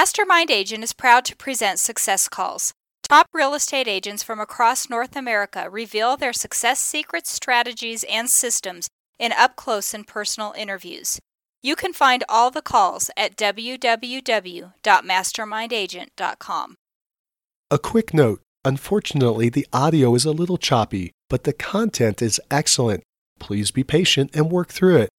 Mastermind Agent is proud to present Success Calls. Top real estate agents from across North America reveal their success secrets, strategies, and systems in up close and personal interviews. You can find all the calls at www.mastermindagent.com. A quick note unfortunately, the audio is a little choppy, but the content is excellent. Please be patient and work through it.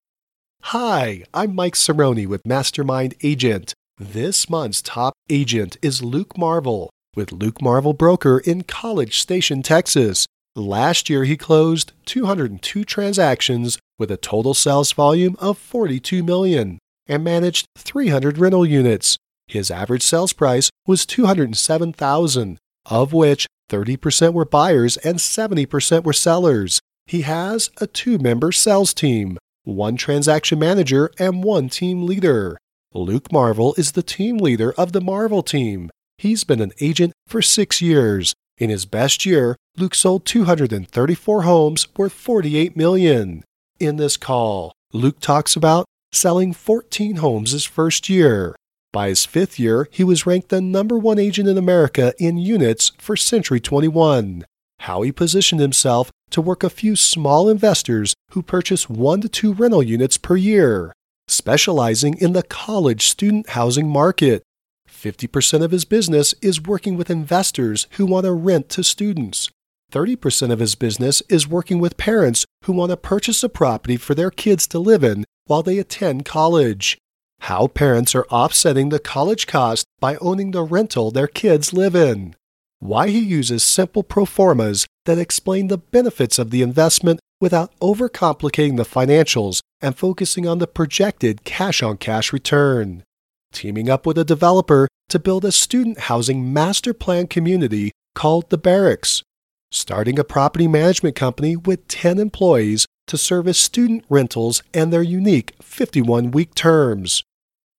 Hi, I'm Mike Cerrone with Mastermind Agent. This month's top agent is Luke Marvel with Luke Marvel Broker in College Station, Texas. Last year, he closed 202 transactions with a total sales volume of 42 million and managed 300 rental units. His average sales price was 207,000, of which 30% were buyers and 70% were sellers. He has a two-member sales team, one transaction manager and one team leader. Luke Marvel is the team leader of the Marvel team. He's been an agent for six years. In his best year, Luke sold 234 homes worth 48 million. In this call, Luke talks about selling 14 homes his first year. By his fifth year, he was ranked the number one agent in America in units for Century 21. How he positioned himself to work a few small investors who purchase one to two rental units per year specializing in the college student housing market. 50% of his business is working with investors who want to rent to students. 30% of his business is working with parents who want to purchase a property for their kids to live in while they attend college. How parents are offsetting the college cost by owning the rental their kids live in. Why he uses simple pro formas that explain the benefits of the investment without overcomplicating the financials and focusing on the projected cash on cash return. Teaming up with a developer to build a student housing master plan community called The Barracks. Starting a property management company with 10 employees to service student rentals and their unique 51 week terms.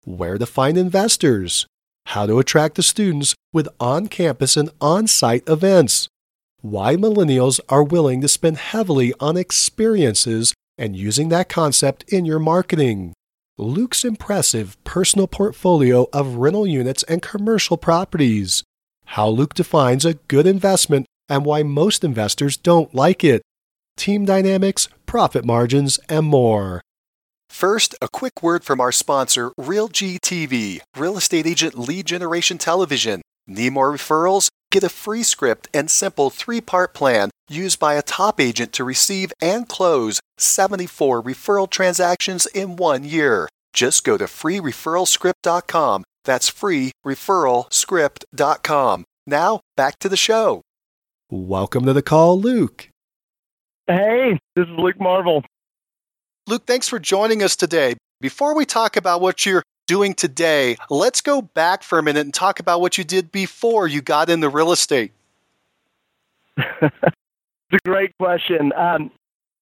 Where to find investors. How to attract the students with on campus and on site events why millennials are willing to spend heavily on experiences and using that concept in your marketing. Luke's impressive personal portfolio of rental units and commercial properties. How Luke defines a good investment and why most investors don't like it. Team dynamics, profit margins, and more. First, a quick word from our sponsor, RealG TV, real estate agent lead generation television. Need more referrals? Get a free script and simple three part plan used by a top agent to receive and close 74 referral transactions in one year. Just go to freereferralscript.com. That's freereferralscript.com. Now, back to the show. Welcome to the call, Luke. Hey, this is Luke Marvel. Luke, thanks for joining us today. Before we talk about what you're doing today. Let's go back for a minute and talk about what you did before you got into real estate. it's a great question. Um,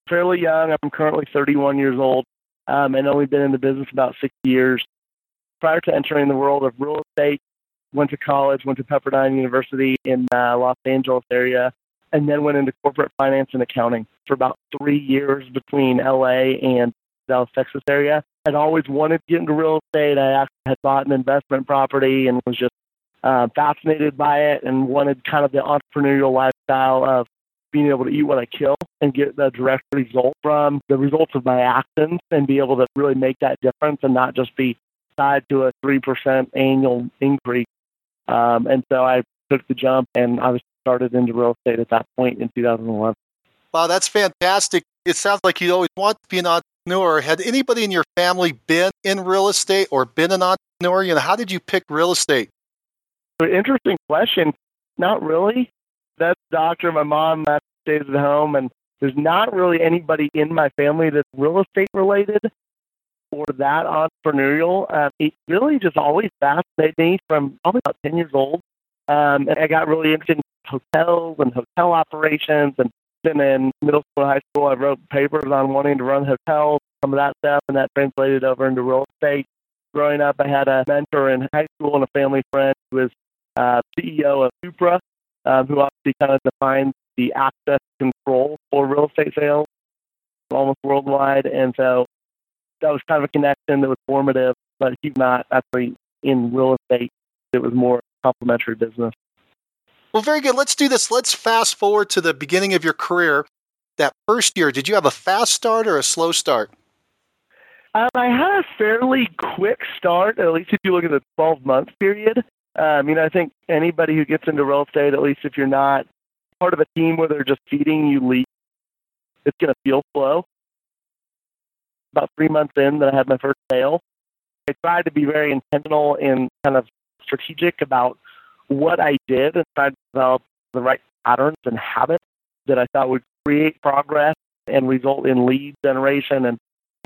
fairly young. I'm currently 31 years old um, and only been in the business about six years. Prior to entering the world of real estate, went to college, went to Pepperdine University in uh, Los Angeles area, and then went into corporate finance and accounting for about three years between LA and Dallas, Texas area. I'd always wanted to get into real estate. I actually had bought an investment property and was just uh, fascinated by it and wanted kind of the entrepreneurial lifestyle of being able to eat what I kill and get the direct result from the results of my actions and be able to really make that difference and not just be tied to a 3% annual increase. Um, and so I took the jump and I was started into real estate at that point in 2011. Wow, that's fantastic. It sounds like you always want to be an entrepreneur. Had anybody in your family been in real estate or been an entrepreneur? You know, how did you pick real estate? Interesting question. Not really. That's doctor. My mom stays at home, and there's not really anybody in my family that's real estate related or that entrepreneurial. Um, it really just always fascinated me from probably about 10 years old. Um, and I got really interested in hotels and hotel operations and then in middle school and high school, I wrote papers on wanting to run hotels, some of that stuff, and that translated over into real estate. Growing up, I had a mentor in high school and a family friend who was uh, CEO of Supra, um, who obviously kind of defines the access control for real estate sales almost worldwide. And so that was kind of a connection that was formative, but he's not actually in real estate it was more complementary business. Well, very good. Let's do this. Let's fast forward to the beginning of your career. That first year, did you have a fast start or a slow start? Um, I had a fairly quick start, at least if you look at the 12 month period. Um, you know, I think anybody who gets into real estate, at least if you're not part of a team where they're just feeding you leads, it's going to feel slow. About three months in, that I had my first sale. I tried to be very intentional and kind of strategic about what I did and tried to develop the right patterns and habits that I thought would create progress and result in lead generation and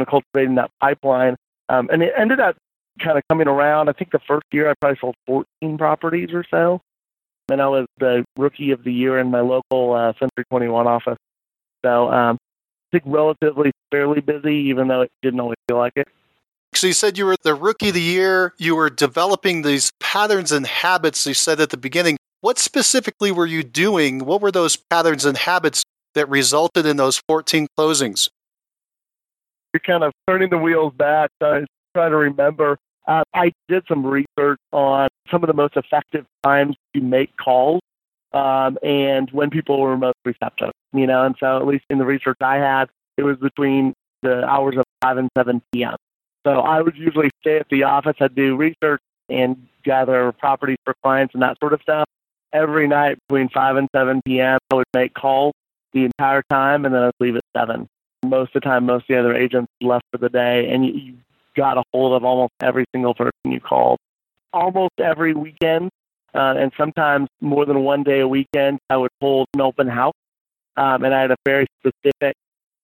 cultivating that pipeline. Um, and it ended up kind of coming around. I think the first year I probably sold 14 properties or so. And I was the rookie of the year in my local uh, Century 21 office. So um, I think relatively fairly busy, even though it didn't always feel like it. So you said you were the rookie of the year. You were developing these patterns and habits. You said at the beginning. What specifically were you doing? What were those patterns and habits that resulted in those 14 closings? You're kind of turning the wheels back. I trying to remember. Uh, I did some research on some of the most effective times to make calls um, and when people were most receptive. You know, and so at least in the research I had, it was between the hours of 5 and 7 p.m. So I would usually stay at the office. I'd do research and gather properties for clients and that sort of stuff. Every night between 5 and 7 p.m., I would make calls the entire time and then I'd leave at 7. Most of the time, most of the other agents left for the day, and you, got a hold of almost every single person you called. Almost every weekend, uh, and sometimes more than one day a weekend, I would hold an open house. Um, and I had a very specific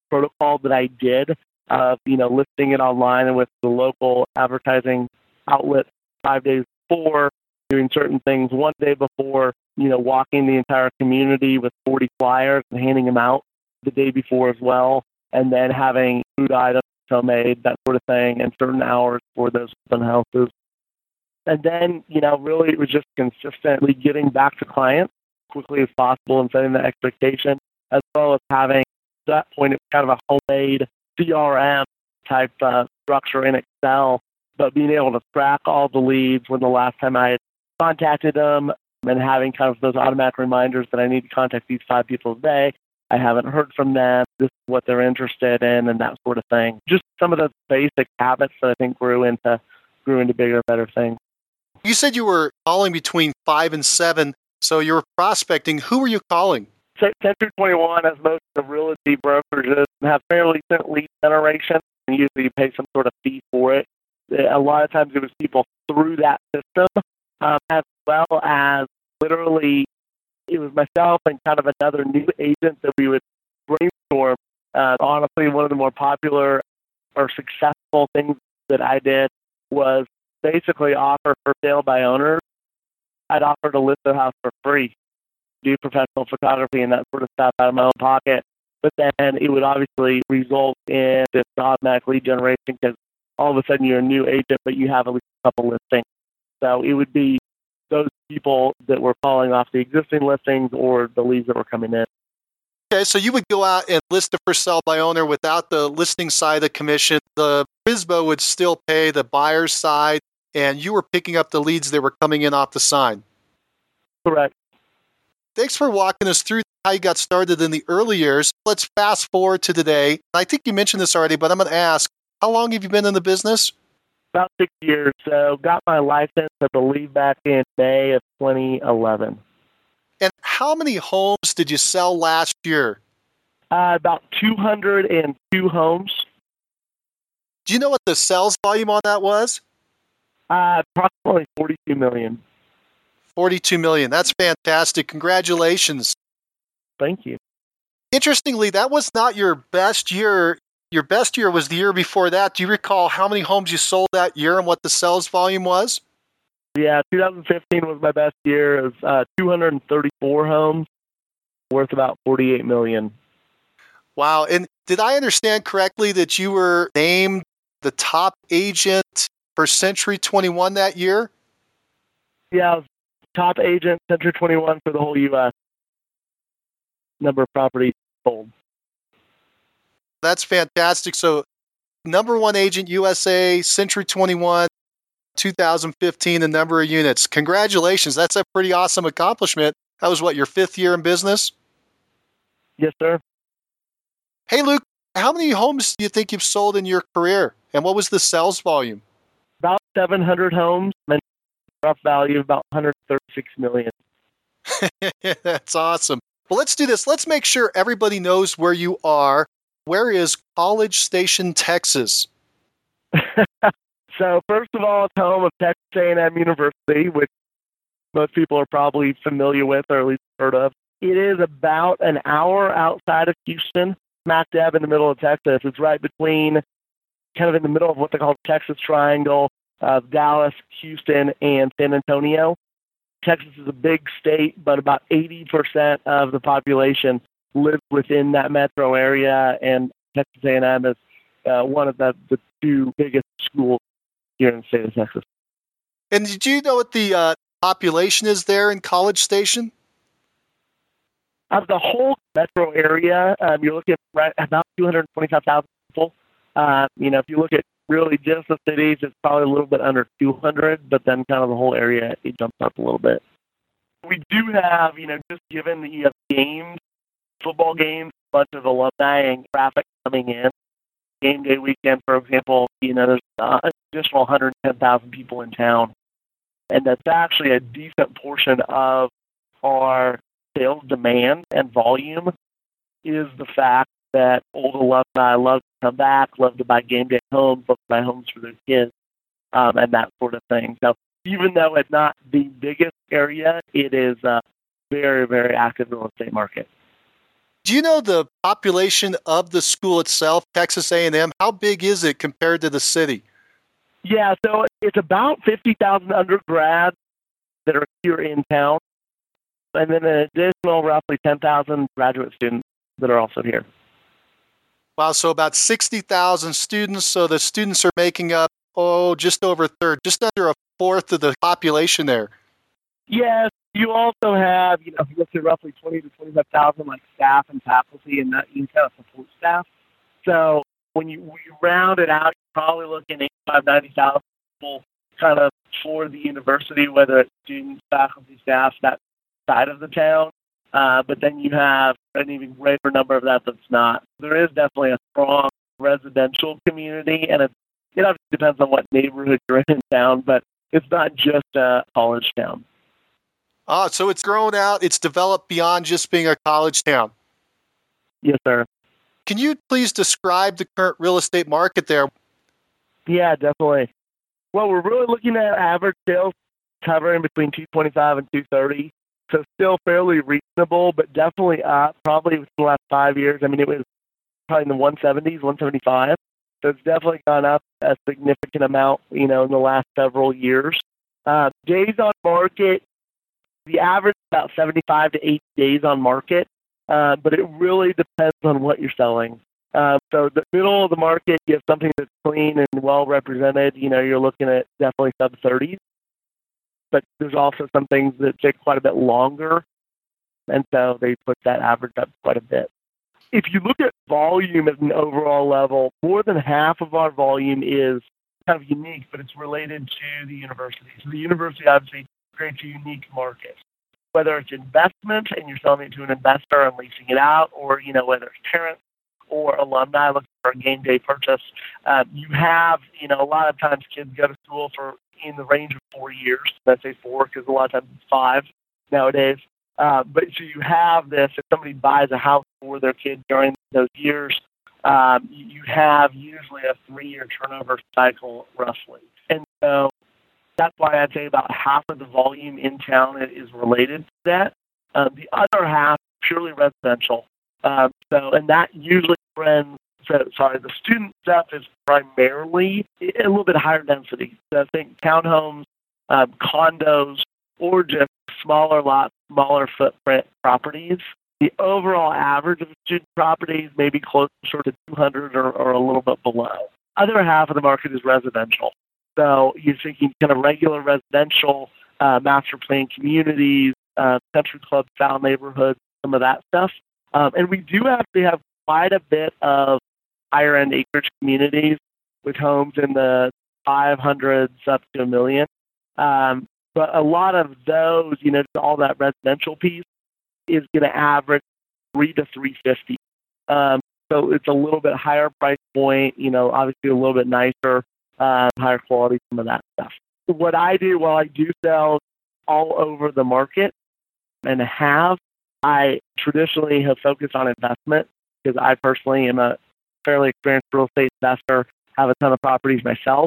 protocol that I did of, you know, listing it online and with the local advertising outlet five days before, doing certain things one day before, you know, walking the entire community with 40 flyers and handing them out the day before as well, and then having food items made, that sort of thing, and certain hours for those open houses. And then, you know, really it was just consistently getting back to clients quickly as possible and setting the expectation, as well as having at that point it's kind of a homemade CRM type uh, structure in Excel, but being able to track all the leads when the last time I had contacted them and having kind of those automatic reminders that I need to contact these five people a day. I haven't heard from them. This is what they're interested in, and that sort of thing. Just some of the basic habits that I think grew into grew into bigger, better things. You said you were calling between five and seven, so you were prospecting. Who were you calling? Century 21, as most of the realty brokerages, have fairly decent lead generation, and usually you pay some sort of fee for it. A lot of times it was people through that system, um, as well as literally it was myself and kind of another new agent that we would brainstorm. Uh, honestly, one of the more popular or successful things that I did was basically offer for sale by owners. I'd offer to list their house for free, do professional photography and that sort of stuff out of my own pocket. But then it would obviously result in this automatic lead generation because all of a sudden you're a new agent, but you have at least a couple listings. So it would be those people that were calling off the existing listings or the leads that were coming in. Okay, so you would go out and list it for sale by owner without the listing side of the commission. The FSBO would still pay the buyer's side, and you were picking up the leads that were coming in off the sign. Correct. Thanks for walking us through how you got started in the early years. Let's fast forward to today. I think you mentioned this already, but I'm going to ask how long have you been in the business? About six years. So, got my license, I believe, back in May of 2011. And how many homes did you sell last year? Uh, about 202 homes. Do you know what the sales volume on that was? Uh, approximately 42 million. 42 million. That's fantastic. Congratulations. Thank you. Interestingly, that was not your best year. Your best year was the year before that. Do you recall how many homes you sold that year and what the sales volume was? Yeah, 2015 was my best year. It was uh, 234 homes, worth about 48 million. Wow! And did I understand correctly that you were named the top agent for Century 21 that year? Yeah, I was top agent Century 21 for the whole U.S. Number of properties sold. That's fantastic. So, number one agent USA, Century 21, 2015 the number of units. Congratulations. That's a pretty awesome accomplishment. That was what, your fifth year in business? Yes, sir. Hey, Luke, how many homes do you think you've sold in your career? And what was the sales volume? About 700 homes rough value of about 136 million. That's awesome. Well, let's do this. Let's make sure everybody knows where you are. Where is College Station, Texas? so, first of all, it's home of Texas A&M University, which most people are probably familiar with or at least heard of. It is about an hour outside of Houston, smack dab in the middle of Texas. It's right between, kind of in the middle of what they call the Texas Triangle of Dallas, Houston, and San Antonio. Texas is a big state, but about 80% of the population lives within that metro area, and Texas A&M is uh, one of the, the two biggest schools here in the state of Texas. And did you know what the uh, population is there in College Station? Of the whole metro area, um, you're looking at about 225,000 people. Uh, you know, if you look at really just the cities, it's probably a little bit under 200, but then kind of the whole area, it jumps up a little bit. We do have, you know, just given have games, football games, a bunch of alumni and traffic coming in. Game day weekend, for example, you know, there's an additional 110,000 people in town. And that's actually a decent portion of our sales demand and volume is the fact that old alumni love to come back, love to buy game day homes, love to buy homes for their kids, um, and that sort of thing. So even though it's not the biggest area, it is a very, very active real estate market. Do you know the population of the school itself, Texas A&M? How big is it compared to the city? Yeah, so it's about 50,000 undergrads that are here in town, and then an additional roughly 10,000 graduate students that are also here. Wow, so about 60,000 students. So the students are making up, oh, just over a third, just under a fourth of the population there. Yes, you also have, you know, if you look at roughly 20 to 25,000 like staff and faculty and that you kind of support staff. So when you, when you round it out, you're probably looking at 85, 90,000 people kind of for the university, whether it's students, faculty, staff, that side of the town. Uh, but then you have an even greater number of that that's not. There is definitely a strong residential community, and it, it obviously depends on what neighborhood you're in town, but it's not just a college town. Ah, so it's grown out, it's developed beyond just being a college town. Yes, sir. Can you please describe the current real estate market there? Yeah, definitely. Well, we're really looking at average sales covering between 225 and 230. So still fairly reasonable, but definitely up probably within the last five years. I mean, it was probably in the 170s, 175. So it's definitely gone up a significant amount, you know, in the last several years. Uh, days on market, the average is about 75 to 80 days on market, uh, but it really depends on what you're selling. Uh, so the middle of the market, you have something that's clean and well represented. You know, you're looking at definitely sub 30s but there's also some things that take quite a bit longer, and so they put that average up quite a bit. If you look at volume at an overall level, more than half of our volume is kind of unique, but it's related to the university. So the university obviously creates a unique market. Whether it's investment and you're selling it to an investor and leasing it out, or you know whether it's parents or alumni looking for a game day purchase, uh, you have you know a lot of times kids go to school for in the range of four years. I say four because a lot of times it's five nowadays. Uh, but so you have this. If somebody buys a house for their kid during those years, um, you have usually a three-year turnover cycle roughly. And so that's why I'd say about half of the volume in town is related to that. Uh, the other half purely residential. Um, so, and that usually trends so, sorry, the student stuff is primarily a little bit higher density. So I think townhomes, um, condos, or just smaller lots, smaller footprint properties. The overall average of student properties may be closer to 200 or, or a little bit below. Other half of the market is residential. So you're thinking kind of regular residential, uh, master plan communities, uh, country club style neighborhoods, some of that stuff. Um, and we do actually have quite a bit of higher end acreage communities with homes in the 500s up to a million. Um, but a lot of those, you know, all that residential piece is going to average three to 350. Um, so it's a little bit higher price point, you know, obviously a little bit nicer, uh, higher quality, some of that stuff. What I do while I do sell all over the market and have, I traditionally have focused on investment because I personally am a fairly experienced real estate investor, have a ton of properties myself.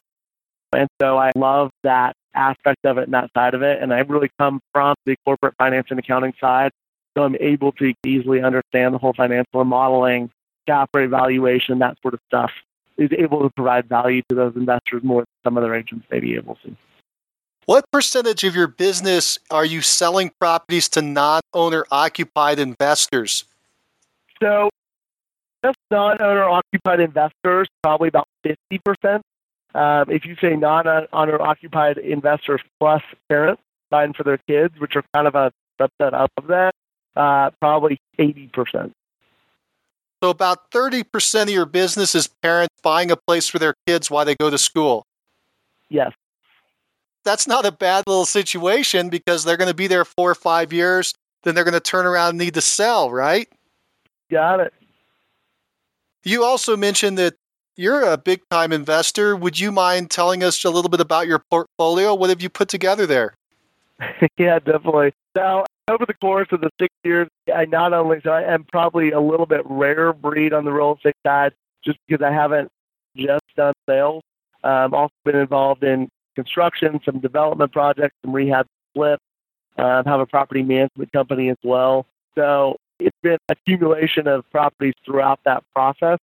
And so I love that aspect of it and that side of it. And I really come from the corporate finance and accounting side. So I'm able to easily understand the whole financial modeling, cap rate valuation, that sort of stuff is able to provide value to those investors more than some other agents may be able to. What percentage of your business are you selling properties to non owner occupied investors? So, just non owner occupied investors, probably about 50%. Um, if you say non-owner occupied investors plus parents buying for their kids, which are kind of a subset of that, uh, probably 80%. So about 30% of your business is parents buying a place for their kids while they go to school. Yes. That's not a bad little situation because they're going to be there four or five years. Then they're going to turn around and need to sell, right? Got it. You also mentioned that you're a big time investor. Would you mind telling us a little bit about your portfolio? What have you put together there? yeah, definitely. Now, over the course of the six years, I not only so I am probably a little bit rare breed on the real estate side, just because I haven't just done sales. Um, also been involved in construction, some development projects, some rehab flips. Uh, have a property management company as well. So it's been accumulation of properties throughout that process.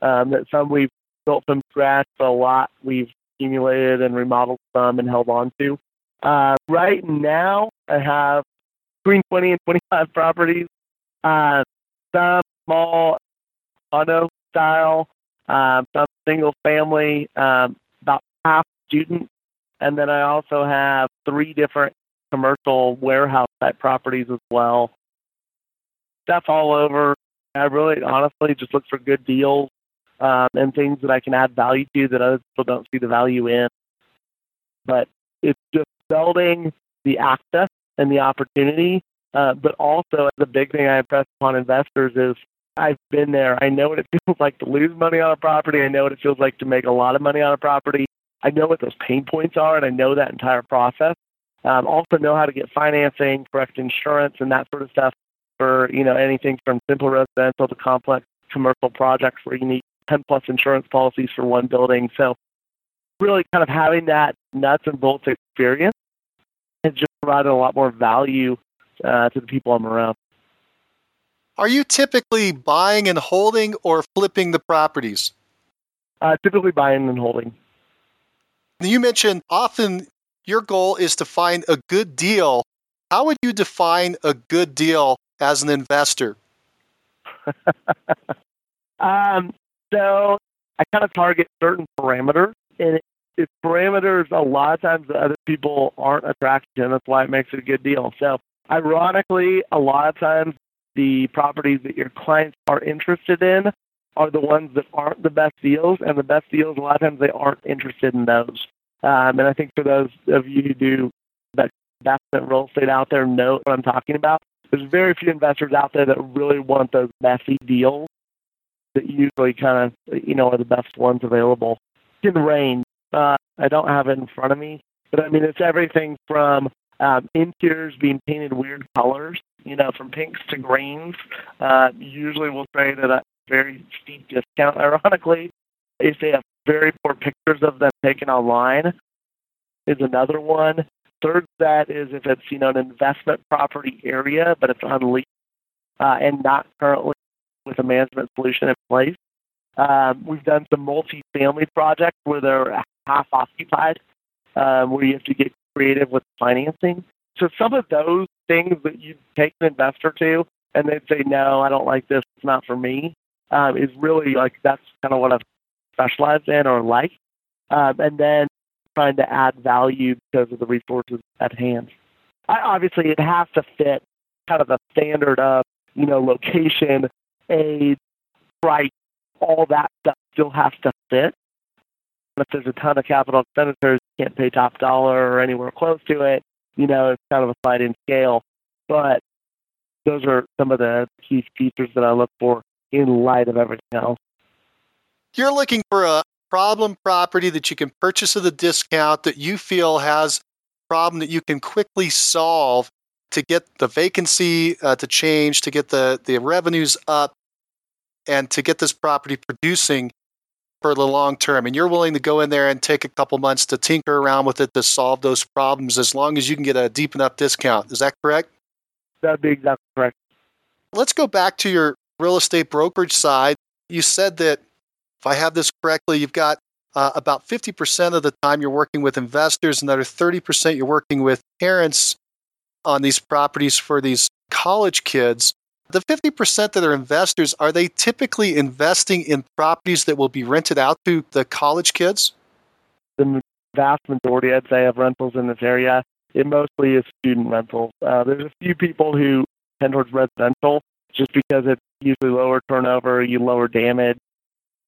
Um, that some we've built from scratch, a lot we've accumulated and remodeled some and held on to. Uh, right now, I have between 20 and 25 properties. Uh, some small auto style, um, some single family, um, about half student, and then I also have three different commercial warehouse type properties as well. Stuff all over. I really honestly just look for good deals um, and things that I can add value to that other people don't see the value in. But it's just building the access and the opportunity. Uh, but also, the big thing I impress upon investors is I've been there. I know what it feels like to lose money on a property. I know what it feels like to make a lot of money on a property. I know what those pain points are, and I know that entire process. Um, also know how to get financing, correct insurance, and that sort of stuff for you know anything from simple residential to complex commercial projects where you need 10 plus insurance policies for one building. So really kind of having that nuts and bolts experience has just provided a lot more value uh, to the people I'm around. Are you typically buying and holding or flipping the properties? Uh, typically buying and holding. You mentioned often your goal is to find a good deal. How would you define a good deal as an investor? um, so I kind of target certain parameters, and if parameters a lot of times the other people aren't attracted to, and that's why it makes it a good deal. So ironically, a lot of times the properties that your clients are interested in are the ones that aren't the best deals, and the best deals a lot of times they aren't interested in those. Um, and I think for those of you who do that investment real estate out there know what I'm talking about. There's very few investors out there that really want those messy deals that usually kind of you know are the best ones available. In range, uh, I don't have it in front of me, but I mean it's everything from um, interiors being painted weird colors, you know, from pinks to greens. Uh, usually we'll trade at a very steep discount. Ironically, if they have very poor pictures of them taken online, is another one. Third, that is if it's you know an investment property area, but it's unleased uh, and not currently with a management solution in place. Um, we've done some multi-family projects where they're half occupied, um, where you have to get creative with financing. So some of those things that you take an investor to, and they'd say, "No, I don't like this. It's not for me," um, is really like that's kind of what I've specialized in or like. Um, and then trying to add value because of the resources at hand. I, obviously, it has to fit kind of the standard of you know location, age, price, all that stuff still has to fit. if there's a ton of capital expenditures, you can't pay top dollar or anywhere close to it. You know, it's kind of a sliding scale. But those are some of the key features that I look for in light of everything else. You're looking for a problem property that you can purchase at a discount that you feel has a problem that you can quickly solve to get the vacancy uh, to change, to get the, the revenues up, and to get this property producing for the long term. And you're willing to go in there and take a couple months to tinker around with it to solve those problems as long as you can get a deep enough discount. Is that correct? That'd be exactly correct. Let's go back to your real estate brokerage side. You said that, if I have this correctly, you've got uh, about 50% of the time you're working with investors, another 30% you're working with parents on these properties for these college kids. The 50% that are investors, are they typically investing in properties that will be rented out to the college kids? The vast majority, I'd say, of rentals in this area, it mostly is student rentals. Uh, there's a few people who tend towards residential just because it's usually lower turnover, you lower damage,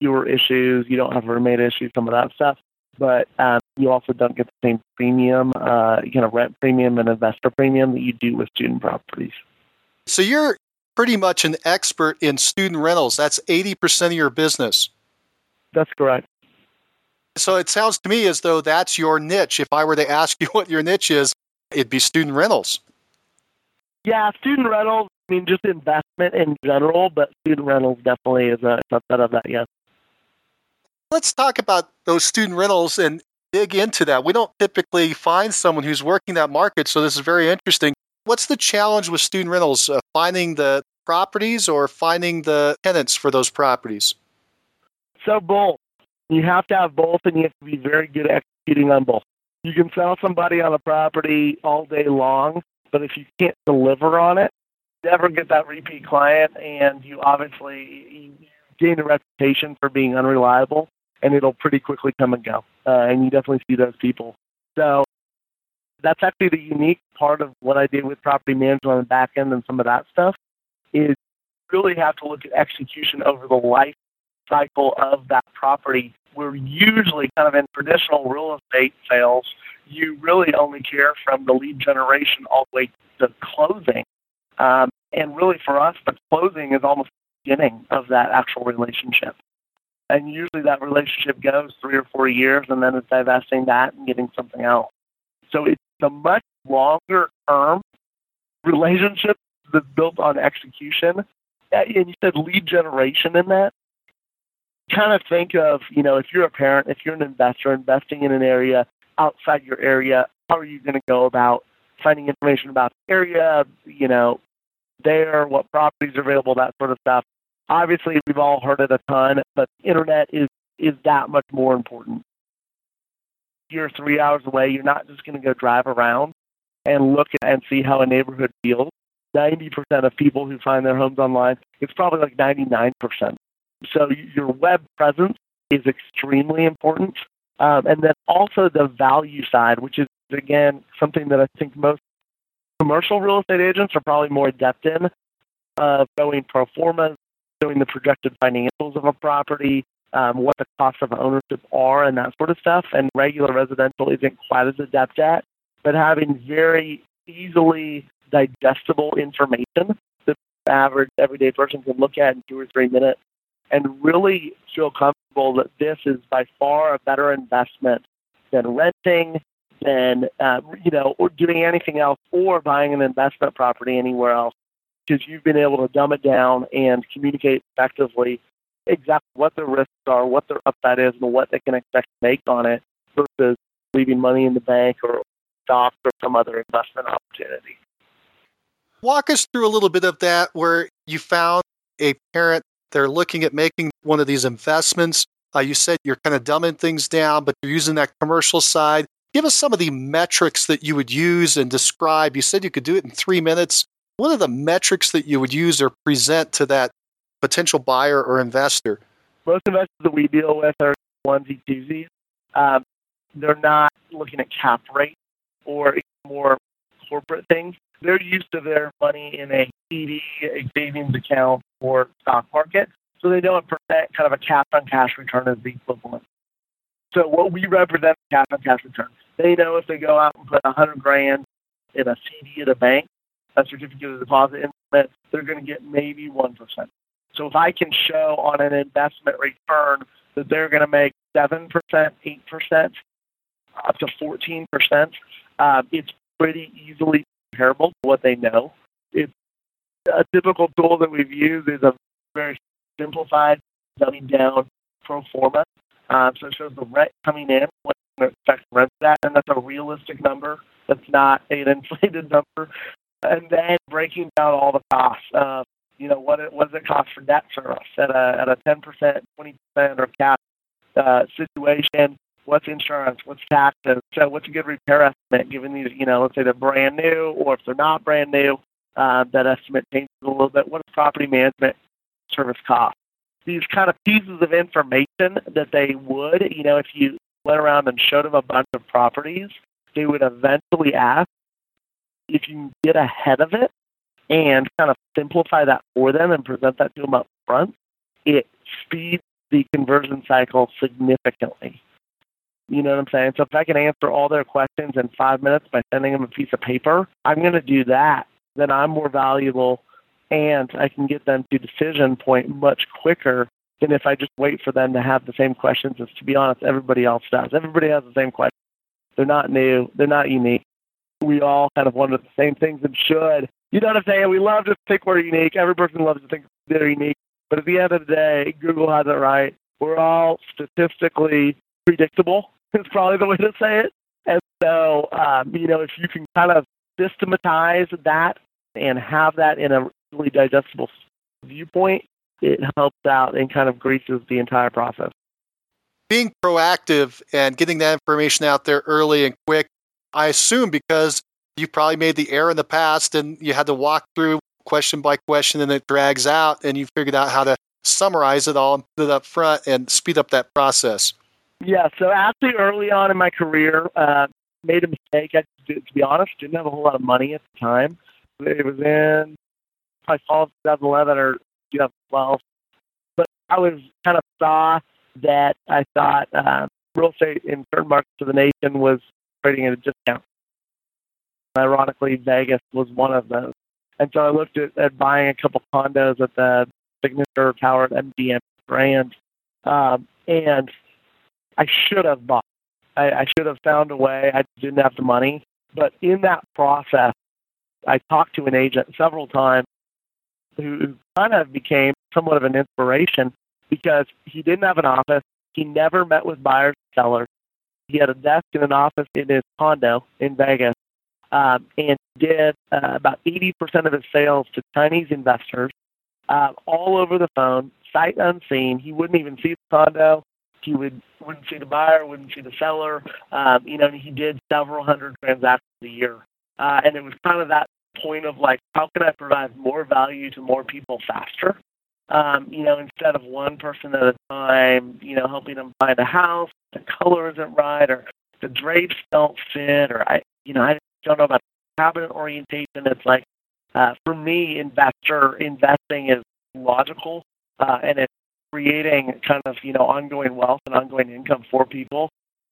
fewer issues, you don't have roommate issues, some of that stuff. But um, you also don't get the same premium, uh, you know, rent premium and investor premium that you do with student properties. So you're pretty much an expert in student rentals. That's 80% of your business. That's correct. So it sounds to me as though that's your niche. If I were to ask you what your niche is, it'd be student rentals. Yeah, student rentals, I mean, just investment in general, but student rentals definitely is a subset of that, yes. Let's talk about those student rentals and dig into that. We don't typically find someone who's working that market, so this is very interesting. What's the challenge with student rentals? Uh, finding the properties or finding the tenants for those properties? So both. You have to have both, and you have to be very good at executing on both. You can sell somebody on a property all day long, but if you can't deliver on it, never get that repeat client, and you obviously gain a reputation for being unreliable, and it'll pretty quickly come and go. Uh, and you definitely see those people. So that's actually the unique part of what I did with property management on the back end and some of that stuff is really have to look at execution over the life cycle of that property. We're usually kind of in traditional real estate sales, you really only care from the lead generation all the way to closing. Um, and really for us, the closing is almost the beginning of that actual relationship. And usually that relationship goes three or four years and then it's divesting that and getting something else. So it's a much longer term relationship that's built on execution. And you said lead generation in that. Kind of think of, you know, if you're a parent, if you're an investor investing in an area outside your area, how are you going to go about finding information about the area, you know, there, what properties are available, that sort of stuff. Obviously, we've all heard it a ton, but internet is is that much more important you're three hours away, you're not just going to go drive around and look and see how a neighborhood feels. 90% of people who find their homes online, it's probably like 99%. So your web presence is extremely important. Um, and then also the value side, which is, again, something that I think most commercial real estate agents are probably more adept in, of showing pro formas, showing the projected financials of a property, um, what the costs of ownership are and that sort of stuff. And regular residential isn't quite as adept at, but having very easily digestible information that the average everyday person can look at in two or three minutes and really feel comfortable that this is by far a better investment than renting, than uh, you know, or doing anything else, or buying an investment property anywhere else, because you've been able to dumb it down and communicate effectively exactly what the risks are, what their upside is, and what they can expect to make on it versus leaving money in the bank or stocks or some other investment opportunity. Walk us through a little bit of that where you found a parent, they're looking at making one of these investments. Uh, you said you're kind of dumbing things down, but you're using that commercial side. Give us some of the metrics that you would use and describe. You said you could do it in three minutes. What are the metrics that you would use or present to that potential buyer or investor? Most investors that we deal with are onesie twosies. Um, they're not looking at cap rate or more corporate things. They're used to their money in a CD, a savings account, or stock market. So they don't percent, kind of a cash on cash return as the equivalent. So what we represent is cash on cash return. They know if they go out and put a hundred grand in a CD at a bank, a certificate of deposit instrument, they're going to get maybe one percent. So if I can show on an investment return that they're going to make seven percent, eight percent, up to fourteen percent, uh, it's pretty easily comparable to what they know. It's a typical tool that we've used is a very simplified, dumbing down pro forma. Um, so it shows the rent coming in, what expect rent that, and that's a realistic number. That's not an inflated number. And then breaking down all the costs. Uh, you know, what it, what does it cost for debt service at a at a 10%, 20% or cap uh, situation? What's insurance? What's taxes? So what's a good repair estimate given these, you know, let's say they're brand new or if they're not brand new, uh, that estimate changes a little bit. What does property management service cost? These kind of pieces of information that they would, you know, if you went around and showed them a bunch of properties, they would eventually ask you can get ahead of it and kind of simplify that for them and present that to them up front, it speeds the conversion cycle significantly. You know what I'm saying? So if I can answer all their questions in five minutes by sending them a piece of paper, I'm going to do that. Then I'm more valuable and I can get them to decision point much quicker than if I just wait for them to have the same questions as, to be honest, everybody else does. Everybody has the same questions. They're not new. They're not unique. We all kind of wonder the same things and should. You know what I'm saying? We love to think we're unique. Every person loves to think they're unique. But at the end of the day, Google has it right. We're all statistically predictable is probably the way to say it. And so, um, you know, if you can kind of systematize that and have that in a really digestible viewpoint, it helps out and kind of greases the entire process. Being proactive and getting that information out there early and quick, I assume because you probably made the error in the past and you had to walk through question by question and it drags out and you figured out how to summarize it all and put it up front and speed up that process. Yeah, so actually early on in my career, uh, made a mistake. I, to be honest, didn't have a whole lot of money at the time. It was in probably fall of 2011 or 2012. But I was kind of saw that I thought uh, real estate in certain markets of the nation was trading at a discount. Ironically, Vegas was one of those. And so I looked at, at buying a couple condos at the Signature Tower at MGM Grand. Um, and I should have bought. I, I should have found a way. I didn't have the money. But in that process, I talked to an agent several times who kind of became somewhat of an inspiration because he didn't have an office. He never met with buyers and sellers. He had a desk in an office in his condo in Vegas um, and did uh, about 80% of his sales to Chinese investors uh, all over the phone, sight unseen. He wouldn't even see the condo. He would wouldn't see the buyer, wouldn't see the seller. Um, you know, he did several hundred transactions a year, uh, and it was kind of that point of like, how can I provide more value to more people faster? Um, you know, instead of one person at a time, you know, helping them find a house, the color isn't right, or the drapes don't fit, or I, you know, I don't know about cabinet orientation. It's like, uh, for me, investor investing is logical, uh, and it's creating kind of you know ongoing wealth and ongoing income for people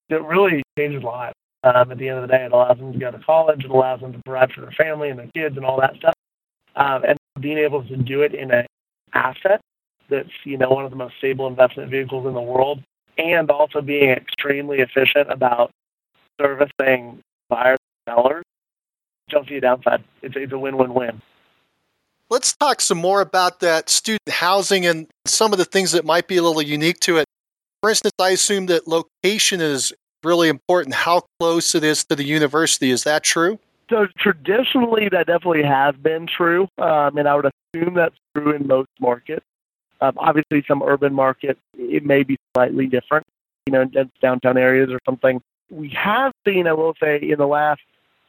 that really changes lives. Um, at the end of the day, it allows them to go to college. It allows them to provide for their family and their kids and all that stuff. Um, and being able to do it in an asset that's you know one of the most stable investment vehicles in the world, and also being extremely efficient about servicing buyers and sellers. Don't see a downside. It's, it's a win-win-win. Let's talk some more about that student housing and some of the things that might be a little unique to it. For instance, I assume that location is really important, how close it is to the university. Is that true? So traditionally, that definitely has been true, um, and I would assume that's true in most markets. Um, obviously, some urban markets it may be slightly different, you know, in dense downtown areas or something. We have seen, I will say, in the last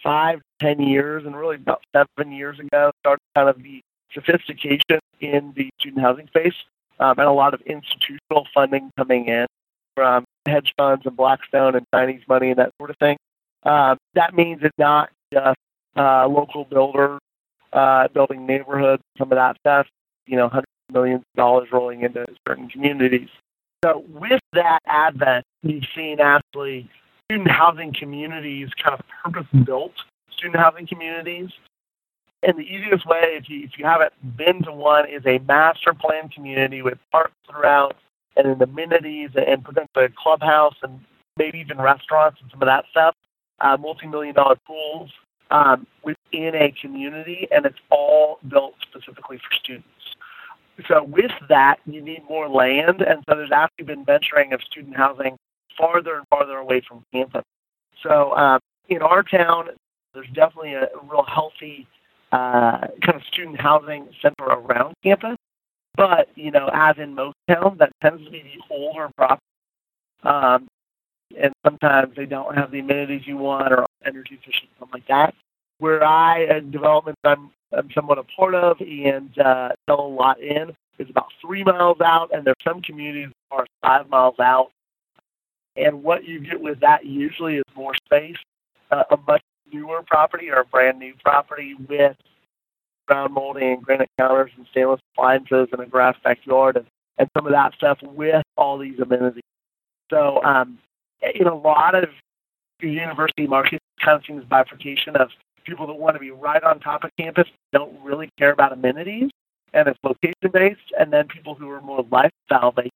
five, ten years, and really about seven years ago, started kind of the sophistication in the student housing space um, and a lot of institutional funding coming in from hedge funds and Blackstone and Chinese money and that sort of thing. Uh, that means it's not uh, local builders uh, building neighborhoods, some of that stuff, you know, hundreds of millions of dollars rolling into certain communities. So with that advent, we've seen actually student housing communities kind of purpose-built student housing communities. And the easiest way, if you, if you haven't been to one, is a master plan community with parks throughout and amenities and potentially a clubhouse and maybe even restaurants and some of that stuff, uh, multi-million dollar pools um, within a community, and it's all built specifically for students. So with that, you need more land, and so there's actually been venturing of student housing farther and farther away from campus. So um, in our town, there's definitely a real healthy uh, kind of student housing center around campus. But, you know, as in most towns, that tends to be the older property. Um, and sometimes they don't have the amenities you want or energy efficient, something like that. Where I, a development I'm, I'm somewhat a part of and uh, sell a lot in, is about three miles out, and there's some communities that are five miles out. And what you get with that usually is more space, uh, a much newer property or a brand new property with ground molding and granite counters and stainless appliances and a grass backyard and, and some of that stuff with all these amenities. So um, in a lot of university markets, kind of seems bifurcation of people that want to be right on top of campus don't really care about amenities and it's location based, and then people who are more lifestyle based,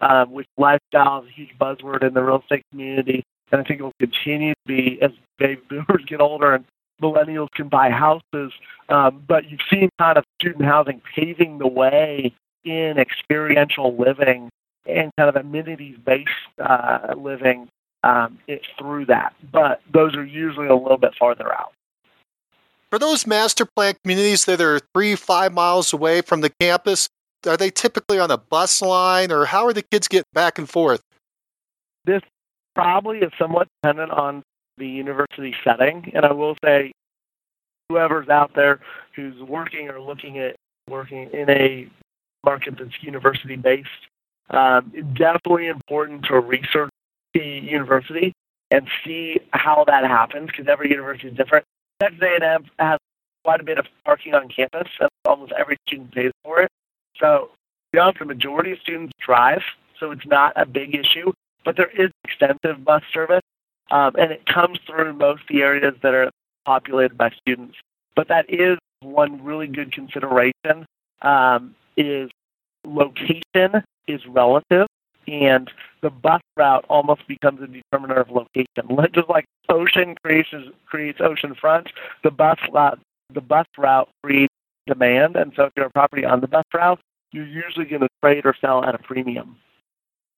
um, which lifestyle is a huge buzzword in the real estate community, and I think it will continue to be as baby boomers get older and millennials can buy houses. Um, but you've seen kind of student housing paving the way in experiential living and kind of amenities based uh, living um, it, through that. But those are usually a little bit farther out. For those master plan communities that are three, five miles away from the campus, are they typically on a bus line or how are the kids getting back and forth? This probably is somewhat dependent on the university setting. And I will say, whoever's out there who's working or looking at working in a market that's university based, um, definitely important to research the university and see how that happens because every university is different. Texas A&M has quite a bit of parking on campus, and almost every student pays for it. So, to be honest, the majority of students drive, so it's not a big issue. But there is extensive bus service, um, and it comes through most of the areas that are populated by students. But that is one really good consideration um, is location is relative, and the bus route almost becomes a determiner of location. Just like ocean creates creates ocean front, the bus route the bus route creates demand, and so if you're a property on the bus route, you're usually going to trade or sell at a premium.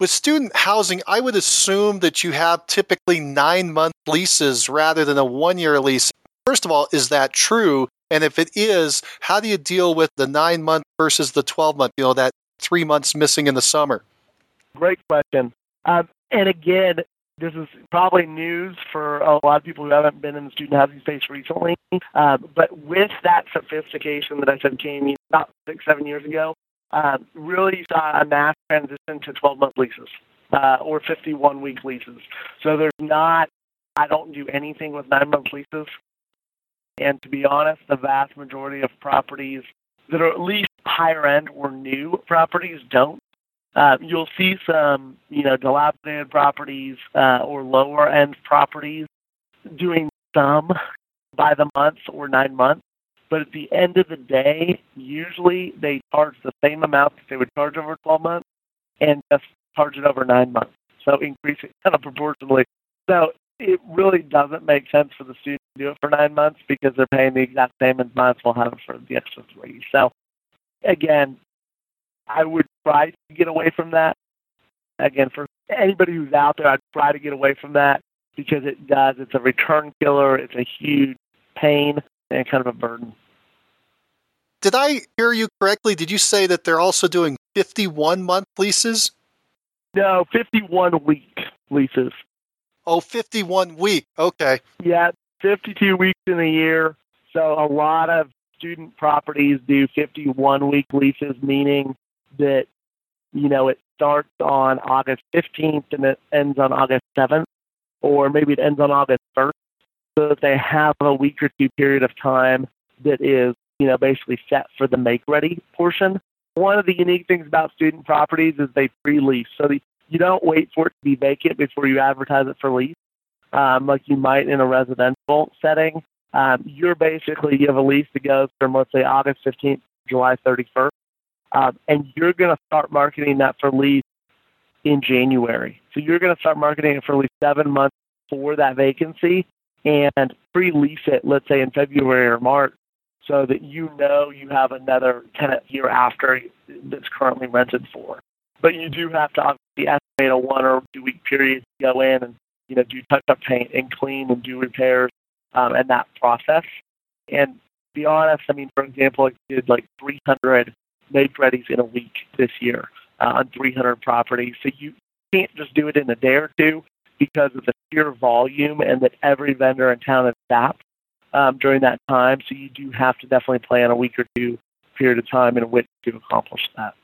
With student housing, I would assume that you have typically nine month leases rather than a one year lease. First of all, is that true? And if it is, how do you deal with the nine month versus the 12 month, you know, that three months missing in the summer? Great question. Um, and again, this is probably news for a lot of people who haven't been in the student housing space recently. Uh, but with that sophistication that I said came about six, seven years ago, uh, really saw a mass transition to 12 month leases uh, or 51 week leases. So there's not, I don't do anything with nine month leases. And to be honest, the vast majority of properties that are at least higher end or new properties don't. Uh, you'll see some, you know, dilapidated properties uh, or lower end properties doing some by the month or nine months. But at the end of the day, usually they charge the same amount that they would charge over 12 months and just charge it over nine months. So increase it kind of proportionally. So it really doesn't make sense for the student do it for nine months because they're paying the exact same as might as well have it for the extra three. So again, I would try to get away from that. Again, for anybody who's out there, I'd try to get away from that because it does. It's a return killer. It's a huge pain and kind of a burden. Did I hear you correctly? Did you say that they're also doing 51 month leases? No, 51 week leases. Oh, 51 week. Okay. Yeah, 52 weeks in a year. So a lot of student properties do 51 week leases, meaning that, you know, it starts on August 15th and it ends on August 7th, or maybe it ends on August 1st so that they have a week or two period of time that is, you know, basically set for the make ready portion. one of the unique things about student properties is they pre-lease. So the, you don't wait for it to be vacant before you advertise it for lease, um, like you might in a residential setting. Um, you're basically you have a lease that goes from let's say August 15th, July 31st, um, and you're going to start marketing that for lease in January. So you're going to start marketing it for at least seven months for that vacancy and pre-lease it, let's say in February or March, so that you know you have another tenant year after that's currently rented for. But you do have to obviously estimate a one or two week period to go in and you know do touch up paint and clean and do repairs um, and that process. And to be honest, I mean, for example, I did like 300 make readies in a week this year uh, on 300 properties. So you can't just do it in a day or two because of the sheer volume and that every vendor in town is staffed um, during that time. So you do have to definitely plan a week or two period of time in which to accomplish that.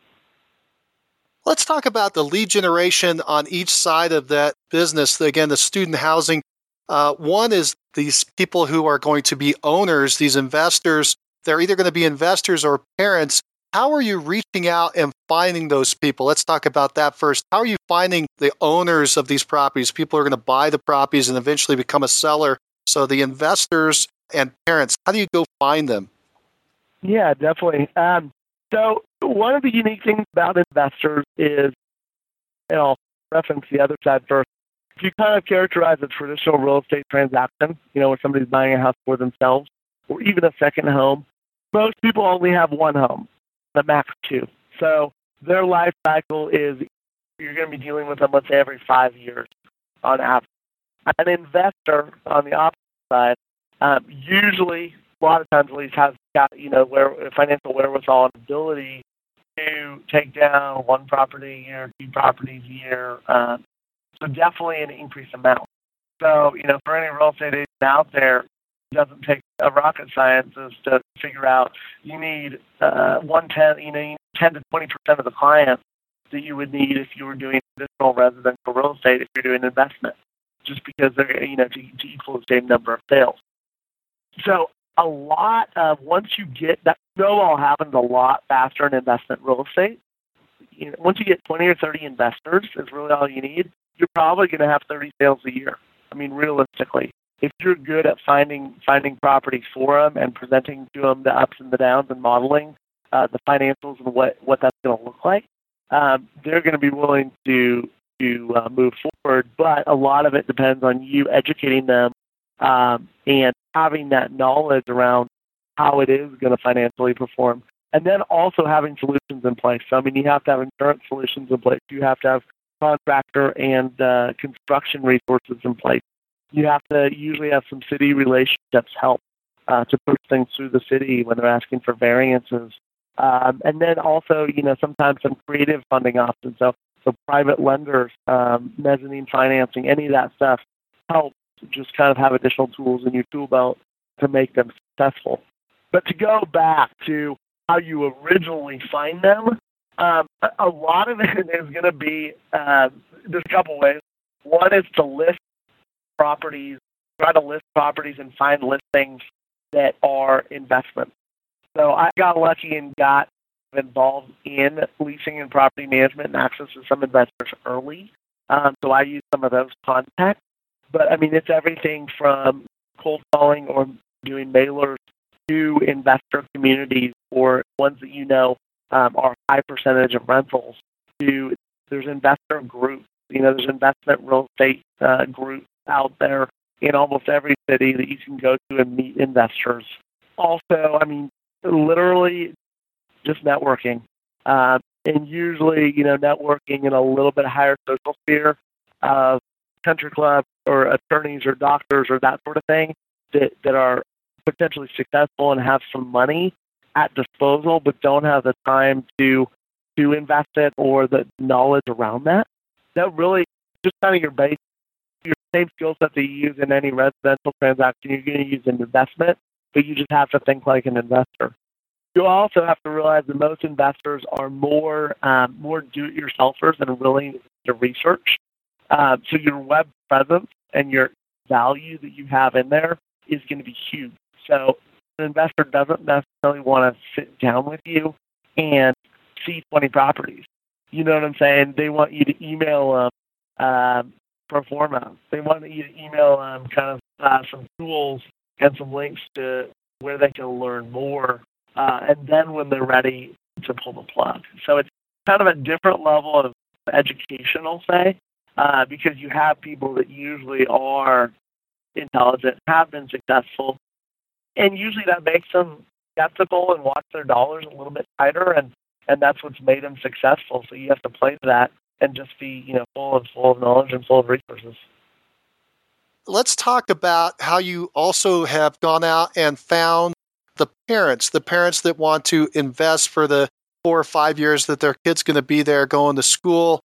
Let's talk about the lead generation on each side of that business. Again, the student housing. Uh, one is these people who are going to be owners, these investors. They're either going to be investors or parents. How are you reaching out and finding those people? Let's talk about that first. How are you finding the owners of these properties? People are going to buy the properties and eventually become a seller. So the investors and parents, how do you go find them? Yeah, definitely. Um, so one of the unique things about investors is, and I'll reference the other side first. If you kind of characterize a traditional real estate transaction, you know, where somebody's buying a house for themselves or even a second home, most people only have one home, the max two. So their life cycle is you're going to be dealing with them, let's say, every five years on average. An investor on the opposite side um, usually, a lot of times at least, has got you know where financial wherewithal and ability to take down one property a year, two properties a year. Um, so definitely an increased amount. So you know, for any real estate agent out there, it doesn't take a rocket scientist to figure out you need uh, you know, ten to twenty percent of the clients that you would need if you were doing traditional residential real estate if you're doing investment, just because they're you know to, to equal the same number of sales. So a lot of once you get that snowball happens a lot faster in investment real estate. You know, once you get 20 or 30 investors, is really all you need. You're probably going to have 30 sales a year. I mean, realistically, if you're good at finding finding properties for them and presenting to them the ups and the downs and modeling uh, the financials and what what that's going to look like, um, they're going to be willing to to uh, move forward. But a lot of it depends on you educating them um, and having that knowledge around how it is going to financially perform. And then also having solutions in place. So, I mean, you have to have insurance solutions in place. You have to have contractor and uh, construction resources in place. You have to usually have some city relationships help uh, to push things through the city when they're asking for variances. Um, and then also, you know, sometimes some creative funding options. So, so private lenders, um, mezzanine financing, any of that stuff helps just kind of have additional tools in your tool belt to make them successful. But to go back to how you originally find them, um, a lot of it is going to be uh, there's a couple ways. One is to list properties, try to list properties and find listings that are investments. So I got lucky and got involved in leasing and property management and access to some investors early. Um, so I use some of those contacts. But I mean, it's everything from cold calling or doing mailers to investor communities or ones that you know um, are high percentage of rentals. To there's investor groups. You know, there's investment real estate uh, groups out there in almost every city that you can go to and meet investors. Also, I mean, literally just networking. Uh, and usually, you know, networking in a little bit higher social sphere of country club or attorneys or doctors or that sort of thing that, that are potentially successful and have some money at disposal but don't have the time to to invest it or the knowledge around that. That really just kind of your base your same skill set that you use in any residential transaction you're to use in investment, but you just have to think like an investor. You also have to realize that most investors are more um, more do-it-yourselfers and willing to research. Uh, so your web presence and your value that you have in there is going to be huge. So an investor doesn't necessarily want to sit down with you and see 20 properties. You know what I'm saying? They want you to email them uh, pro. They want you to email them kind of uh, some tools and some links to where they can learn more. Uh, and then when they're ready to pull the plug. So it's kind of a different level of educational, say, uh, because you have people that usually are intelligent, have been successful, and usually that makes them skeptical and watch their dollars a little bit tighter, and and that's what's made them successful. So you have to play to that and just be you know full of full of knowledge and full of resources. Let's talk about how you also have gone out and found the parents, the parents that want to invest for the four or five years that their kid's going to be there going to school.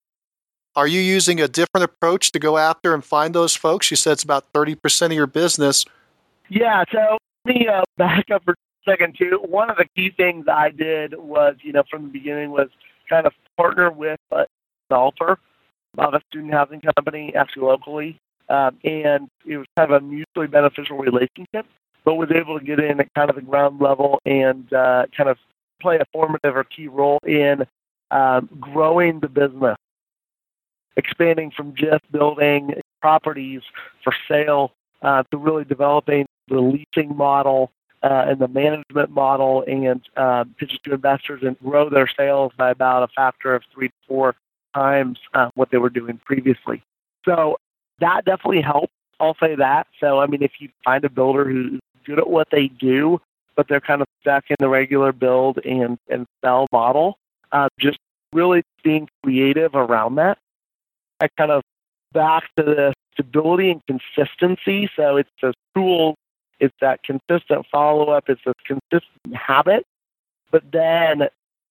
Are you using a different approach to go after and find those folks? You said it's about 30% of your business. Yeah, so let me uh, back up for a second, too. One of the key things I did was, you know, from the beginning was kind of partner with a developer of a student housing company, actually locally. Um, and it was kind of a mutually beneficial relationship, but was able to get in at kind of the ground level and uh, kind of play a formative or key role in um, growing the business, expanding from just building properties for sale uh, to really developing the leasing model uh, and the management model and uh, pitches to investors and grow their sales by about a factor of three to four times uh, what they were doing previously. So that definitely helps. I'll say that. So, I mean, if you find a builder who's good at what they do, but they're kind of stuck in the regular build and, and sell model. Uh, just really being creative around that. I kind of back to the stability and consistency. So it's the tools, it's that consistent follow up, it's this consistent habit, but then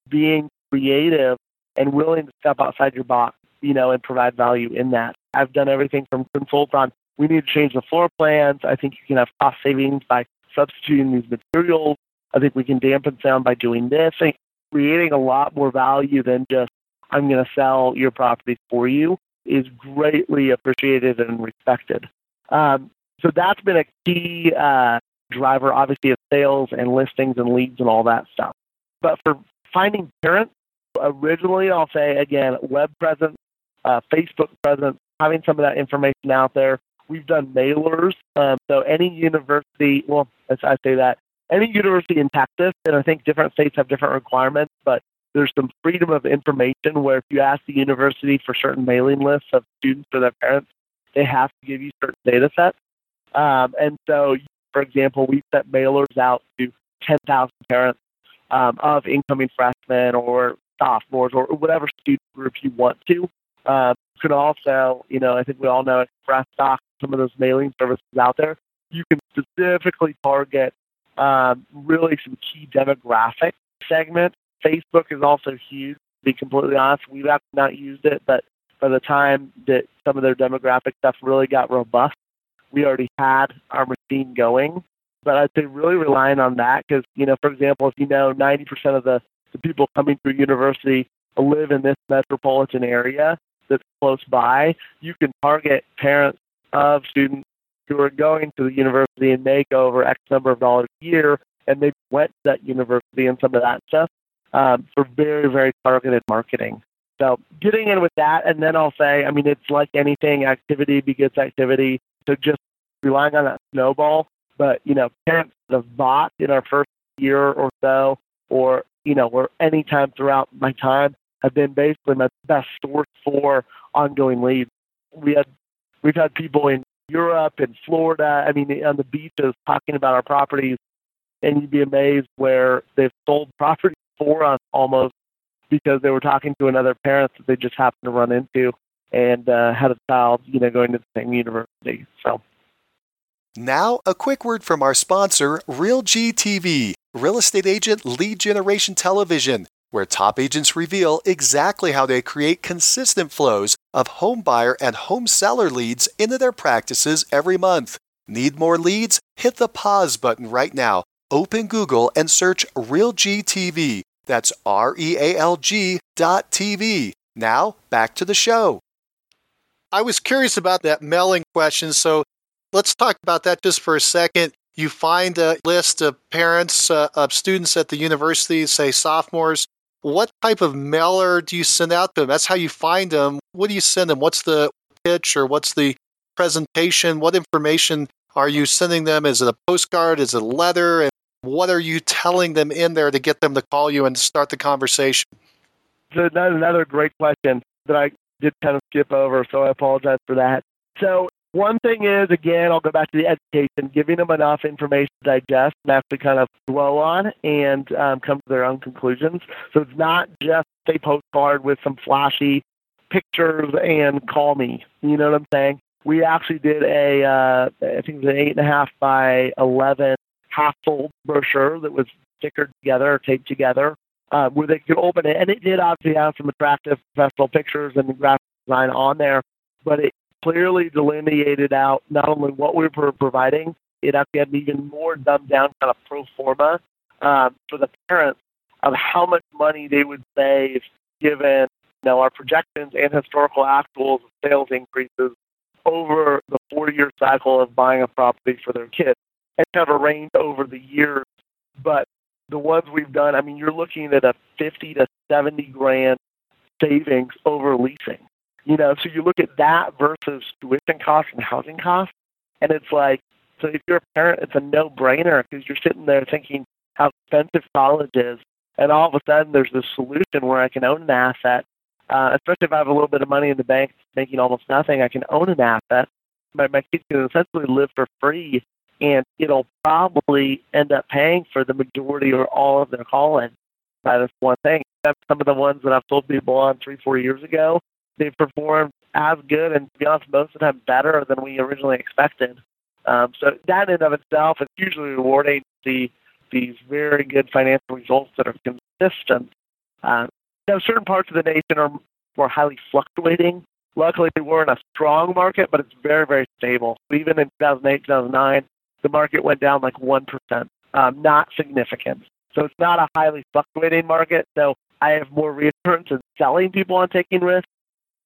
being creative and willing to step outside your box, you know, and provide value in that. I've done everything from consult on we need to change the floor plans. I think you can have cost savings by substituting these materials. I think we can dampen sound by doing this and creating a lot more value than just I'm going to sell your property for you is greatly appreciated and respected. Um, so that's been a key uh, driver, obviously, of sales and listings and leads and all that stuff. But for finding parents, originally, I'll say again, web presence, uh, Facebook presence, having some of that information out there. We've done mailers. Um, so any university, well, as I say that, any university in Texas, and I think different states have different requirements, but there's some freedom of information where if you ask the university for certain mailing lists of students or their parents, they have to give you certain data sets. Um, and so, for example, we sent mailers out to 10,000 parents um, of incoming freshmen or sophomores or whatever student group you want to. Uh, you can also, you know, I think we all know Express Stock, some of those mailing services out there. You can specifically target um, really some key demographic segments. Facebook is also huge. To be completely honest, we've not used it, but by the time that some of their demographic stuff really got robust, we already had our machine going. But I'd say really relying on that because, you know, for example, if you know 90% of the, the people coming through university live in this metropolitan area that's close by, you can target parents of students who are going to the university and make over X number of dollars a year, and they went to that university and some of that stuff um, for very, very targeted marketing. So getting in with that, and then I'll say, I mean, it's like anything, activity begets activity. So just relying on that snowball. But you know, parents that have bought in our first year or so, or you know, or any time throughout my time, have been basically my best source for ongoing leads. We had we've had people in Europe and Florida. I mean, on the beaches talking about our properties, and you'd be amazed where they've sold properties for us almost because they were talking to another parent that they just happened to run into and uh, had a child, you know, going to the same university. So. Now, a quick word from our sponsor, RealG TV, real estate agent lead generation television, where top agents reveal exactly how they create consistent flows of home buyer and home seller leads into their practices every month. Need more leads? Hit the pause button right now. Open Google and search RealG TV. That's R E A L G dot TV. Now, back to the show. I was curious about that mailing question, so let's talk about that just for a second. You find a list of parents uh, of students at the university, say sophomores, what type of mailer do you send out to them? That's how you find them. What do you send them? What's the pitch or what's the presentation? What information are you sending them? Is it a postcard? Is it a letter? And what are you telling them in there to get them to call you and start the conversation? So that's another great question that I did kind of skip over, so I apologize for that. So one thing is, again, I'll go back to the education, giving them enough information to digest and actually kind of dwell on and um, come to their own conclusions. So it's not just a postcard with some flashy pictures and call me. You know what I'm saying? We actually did a, uh, I think it was an eight and a half by 11 half-fold brochure that was stickered together, taped together, uh, where they could open it. And it did obviously have some attractive professional pictures and graphic design on there, but it clearly delineated out not only what we were providing, it actually had an even more dumbed down kind of pro forma uh, for the parents of how much money they would save given you know, our projections and historical actuals of sales increases over the four year cycle of buying a property for their kids. And of arranged over the years, but the ones we've done, I mean, you're looking at a 50 to 70 grand savings over leasing. You know, so you look at that versus tuition costs and housing costs, and it's like, so if you're a parent, it's a no-brainer because you're sitting there thinking how expensive college is, and all of a sudden there's this solution where I can own an asset, uh, especially if I have a little bit of money in the bank making almost nothing. I can own an asset. My my kids can essentially live for free, and it'll probably end up paying for the majority or all of their college by this one thing. Some of the ones that I've told people on three, four years ago they've performed as good and to be honest, most of the time better than we originally expected. Um, so that in and of itself is hugely rewarding to see these very good financial results that are consistent. Uh, now, certain parts of the nation are more highly fluctuating. Luckily, we're in a strong market, but it's very, very stable. Even in 2008, 2009, the market went down like 1%, um, not significant. So it's not a highly fluctuating market. So I have more reassurance in selling people on taking risks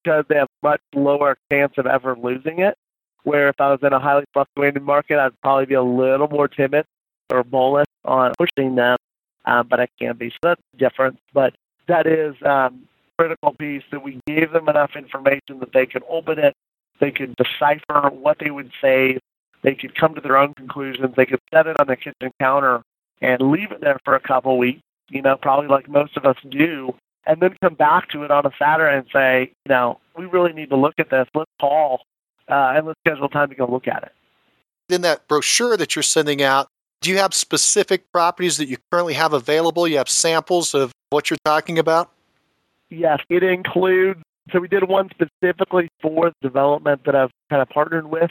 because they have much lower chance of ever losing it. Where if I was in a highly fluctuating market, I'd probably be a little more timid or bullish on pushing them, um, but I can be. So that's different. But that is um, critical piece that we gave them enough information that they could open it, they could decipher what they would save, they could come to their own conclusions, they could set it on the kitchen counter and leave it there for a couple weeks, you know, probably like most of us do, and then come back to it on a Saturday and say, you know, we really need to look at this. Let's call uh, and let's schedule time to go look at it. In that brochure that you're sending out, do you have specific properties that you currently have available? You have samples of what you're talking about? Yes, it includes. So we did one specifically for the development that I've kind of partnered with.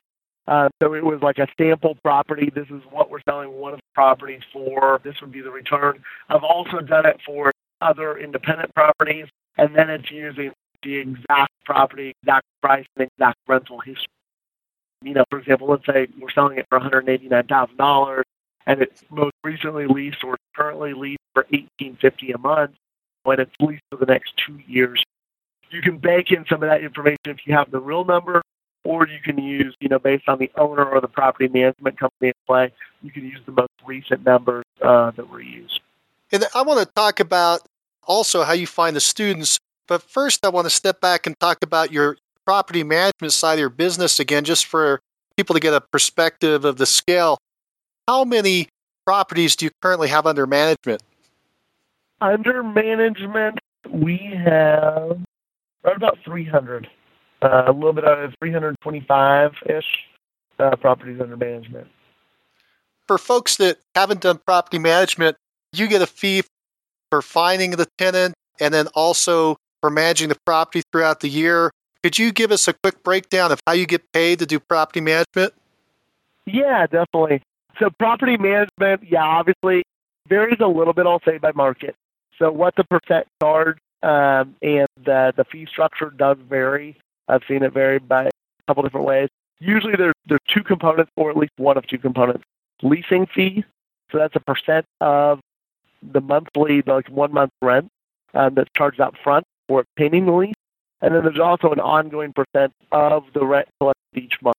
Uh, so it was like a sample property. This is what we're selling one of the properties for. This would be the return. I've also done it for other independent properties, and then it's using the exact property, exact price, and exact rental history. You know, for example, let's say we're selling it for $189,000, and it's most recently leased or currently leased for 1850 a month, when it's leased for the next two years. You can bank in some of that information if you have the real number, or you can use, you know, based on the owner or the property management company in play, you can use the most recent numbers uh, that were used. And I want to talk about also how you find the students. But first, I want to step back and talk about your property management side of your business again, just for people to get a perspective of the scale. How many properties do you currently have under management? Under management, we have right about 300, uh, a little bit of 325 ish uh, properties under management. For folks that haven't done property management, you get a fee for finding the tenant and then also for managing the property throughout the year. Could you give us a quick breakdown of how you get paid to do property management? Yeah, definitely. So property management, yeah, obviously varies a little bit, I'll say, by market. So what the percent charge um, and the, the fee structure does vary. I've seen it vary by a couple different ways. Usually there's, there's two components, or at least one of two components. Leasing fee, so that's a percent of the monthly, like one month rent um, that's charged up front for obtaining the lease. And then there's also an ongoing percent of the rent collected each month,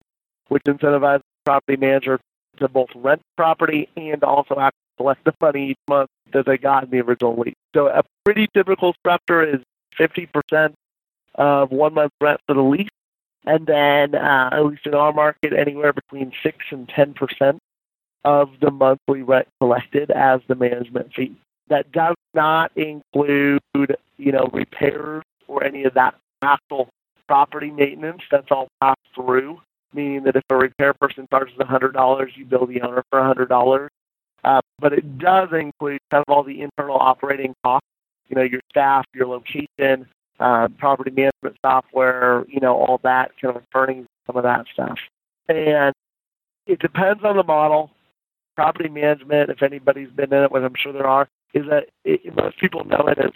which incentivizes the property manager to both rent property and also collect the money each month that they got in the original lease. So a pretty typical structure is 50% of one month rent for the lease, and then uh, at least in our market, anywhere between six and 10% of the monthly rent collected as the management fee. That does not include, you know, repairs or any of that actual property maintenance. That's all passed through, meaning that if a repair person charges $100, you bill the owner for $100. Uh, but it does include kind of all the internal operating costs, you know, your staff, your location, uh, property management software, you know, all that kind of burning some of that stuff. And it depends on the model. Property management, if anybody's been in it, which I'm sure there are, is that it, most people know it as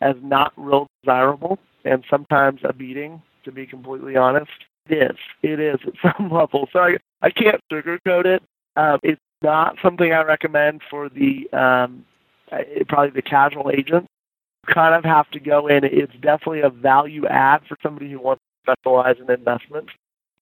as not real desirable and sometimes a beating. To be completely honest, it is. It is at some level. So I I can't sugarcoat it. Um, it's not something I recommend for the um, probably the casual agent. Kind of have to go in. It's definitely a value add for somebody who wants to specialize in investment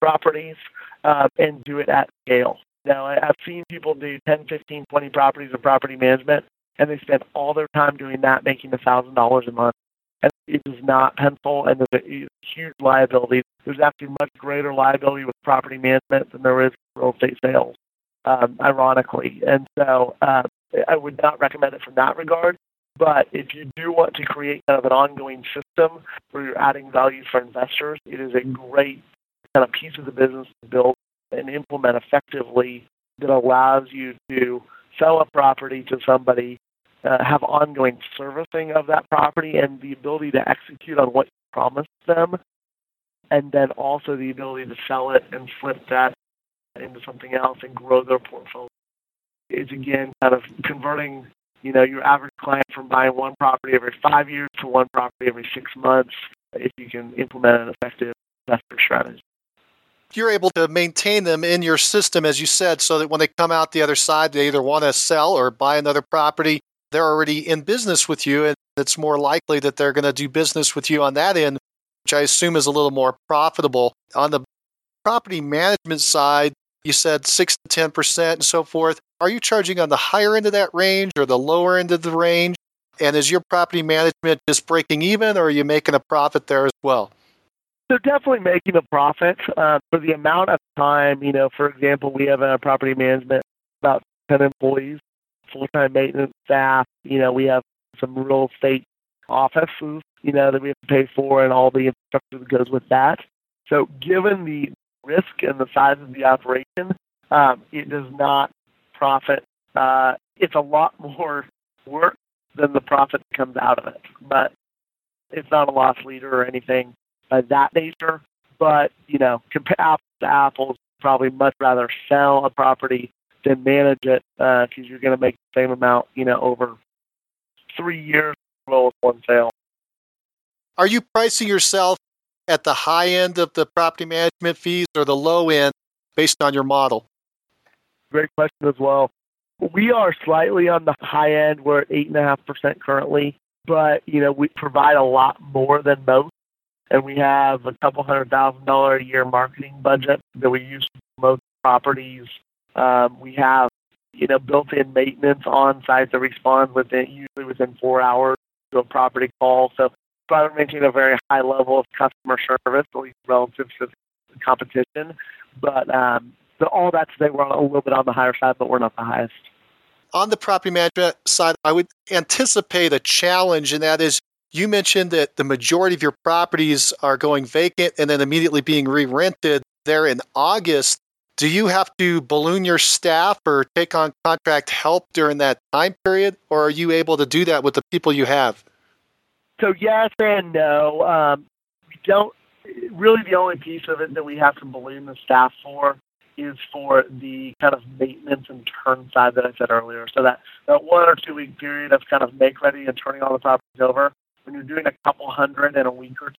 properties um, and do it at scale. Now, I've seen people do 10, 15, 20 properties in property management, and they spend all their time doing that, making a thousand dollars a month. And it does not pencil, and there's a huge liability. There's actually much greater liability with property management than there is real estate sales, um, ironically. And so uh, I would not recommend it from that regard. But if you do want to create kind of an ongoing system where you're adding value for investors, it is a great kind of piece of the business to build and implement effectively that allows you to sell a property to somebody, uh, have ongoing servicing of that property, and the ability to execute on what you promised them, and then also the ability to sell it and flip that into something else and grow their portfolio. It's again kind of converting, you know, your average client from buying one property every five years to one property every six months if you can implement an effective investor strategy you're able to maintain them in your system, as you said, so that when they come out the other side, they either want to sell or buy another property. They're already in business with you, and it's more likely that they're going to do business with you on that end, which I assume is a little more profitable. On the property management side, you said 6 to 10% and so forth. Are you charging on the higher end of that range or the lower end of the range? And is your property management just breaking even, or are you making a profit there as well? They're definitely making a profit uh, for the amount of time. You know, for example, we have a property management about ten employees, full-time maintenance staff. You know, we have some real estate offices. You know that we have to pay for, and all the infrastructure that goes with that. So, given the risk and the size of the operation, um, it does not profit. Uh, it's a lot more work than the profit that comes out of it, but it's not a loss leader or anything of that nature. But, you know, compare apples to apples, probably much rather sell a property than manage it because uh, you're going to make the same amount, you know, over three years well as one sale. Are you pricing yourself at the high end of the property management fees or the low end based on your model? Great question as well. We are slightly on the high end. We're at eight and a half percent currently, but you know we provide a lot more than most and we have a couple hundred thousand dollar a year marketing budget that we use to promote properties. Um, we have you know built-in maintenance on site that responds within usually within four hours to a property call. So try to maintain a very high level of customer service, at least relative to the competition. But um, so all that today we're a little bit on the higher side, but we're not the highest. On the property management side, I would anticipate a challenge, and that is you mentioned that the majority of your properties are going vacant and then immediately being re rented there in August. Do you have to balloon your staff or take on contract help during that time period, or are you able to do that with the people you have? So, yes and no. Um, we don't really, the only piece of it that we have to balloon the staff for is for the kind of maintenance and turn side that I said earlier. So that, that one or two week period of kind of make ready and turning all the properties over, when you're doing a couple hundred in a week or two,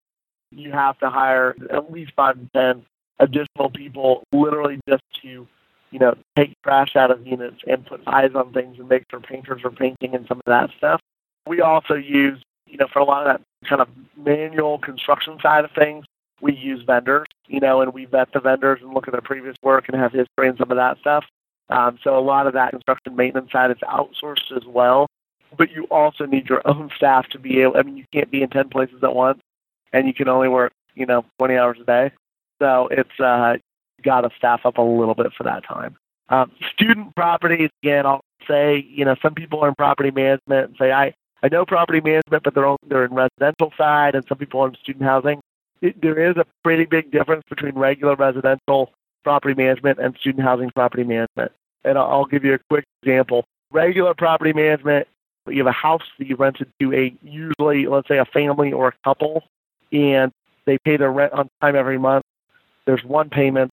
you have to hire at least five to ten additional people literally just to, you know, take trash out of units and put eyes on things and make sure painters are painting and some of that stuff. We also use, you know, for a lot of that kind of manual construction side of things, we use vendors, you know, and we vet the vendors and look at their previous work and have history and some of that stuff. Um, so a lot of that construction maintenance side is outsourced as well. But you also need your own staff to be able. I mean, you can't be in ten places at once, and you can only work, you know, 20 hours a day. So it's uh, got to staff up a little bit for that time. Um, student properties, again, I'll say, you know, some people are in property management and say, I, I know property management, but they're, on, they're in residential side, and some people in student housing. It, there is a pretty big difference between regular residential property management and student housing property management. And I'll, I'll give you a quick example. Regular property management, you have a house that you rented to a usually, let's say, a family or a couple, and they pay their rent on time every month. There's one payment.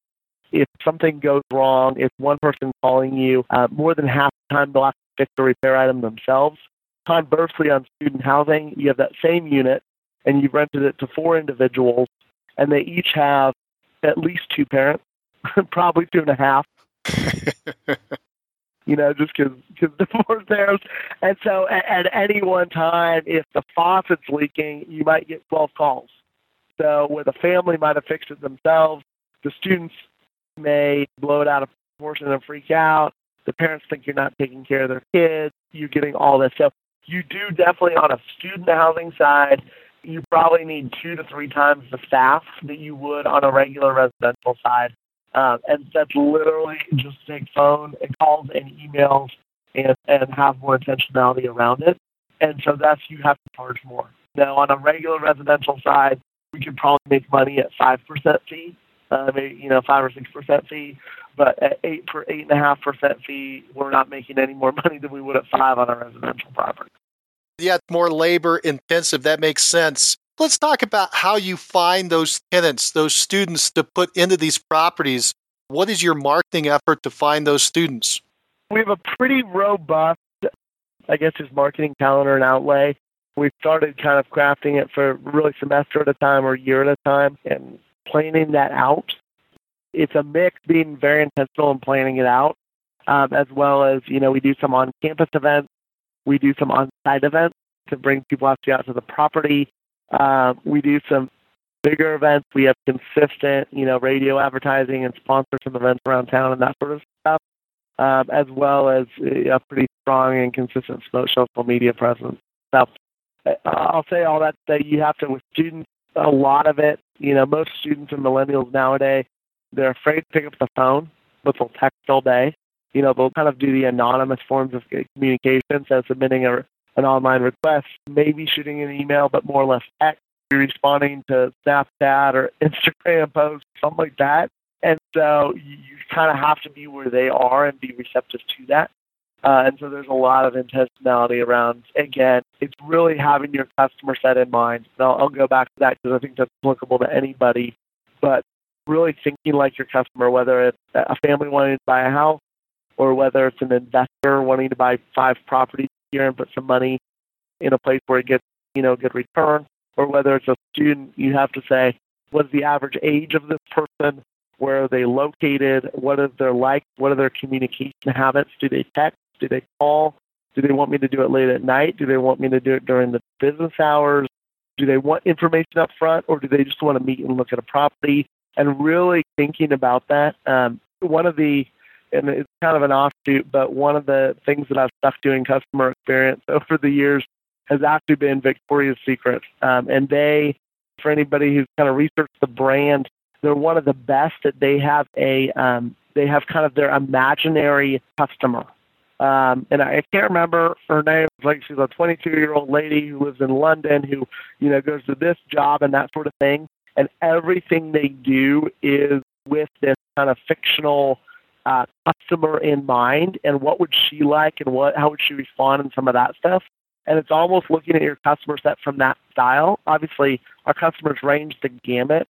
If something goes wrong, if one person calling you, uh, more than half the time they'll have to fix the repair item themselves. Conversely, on student housing, you have that same unit and you've rented it to four individuals, and they each have at least two parents, probably two and a half. you know, just because because divorce there. And so at, at any one time, if the faucet's leaking, you might get 12 calls. So where the family might have fixed it themselves, the students may blow it out of proportion and freak out. The parents think you're not taking care of their kids. You're getting all this. So you do definitely on a student housing side, you probably need two to three times the staff that you would on a regular residential side. Um, and that's literally just take phone and calls and emails and, and have more intentionality around it. And so that's you have to charge more. Now on a regular residential side, we could probably make money at five percent fee, uh, maybe you know five or six percent fee. But at eight for eight and a half percent fee, we're not making any more money than we would at five on a residential property. Yeah, more labor intensive. That makes sense. Let's talk about how you find those tenants, those students to put into these properties. What is your marketing effort to find those students? We have a pretty robust, I guess, just marketing calendar and outlay. We started kind of crafting it for really semester at a time or year at a time and planning that out. It's a mix being very intentional and planning it out, um, as well as, you know, we do some on campus events we do some on-site events to bring people actually out to the property. Uh, we do some bigger events. We have consistent, you know, radio advertising and sponsor some events around town and that sort of stuff, um, as well as a pretty strong and consistent social media presence. So uh, I'll say all that that you have to with students. A lot of it, you know, most students and millennials nowadays, they're afraid to pick up the phone, but they'll text all day you know, they'll kind of do the anonymous forms of communication, so submitting a, an online request, maybe shooting an email, but more or less text, responding to Snapchat or Instagram posts, something like that. And so you, you kind of have to be where they are and be receptive to that. Uh, and so there's a lot of intentionality around, again, it's really having your customer set in mind. And I'll, I'll go back to that because I think that's applicable to anybody. But really thinking like your customer, whether it's a family wanting to buy a house or whether it's an investor wanting to buy five properties here and put some money in a place where it gets, you know, good return, or whether it's a student, you have to say, what's the average age of this person? Where are they located? What is their like? What are their communication habits? Do they text? Do they call? Do they want me to do it late at night? Do they want me to do it during the business hours? Do they want information up front, or do they just want to meet and look at a property? And really thinking about that. Um, one of the and it's kind of an offshoot, but one of the things that I've stuck doing customer experience over the years has actually been Victoria's Secret. Um, and they, for anybody who's kind of researched the brand, they're one of the best that they have a, um, they have kind of their imaginary customer. Um, and I can't remember her name. Like she's a 22 year old lady who lives in London who, you know, goes to this job and that sort of thing. And everything they do is with this kind of fictional uh, customer in mind and what would she like and what how would she respond and some of that stuff. And it's almost looking at your customer set from that style. Obviously, our customers range the gamut,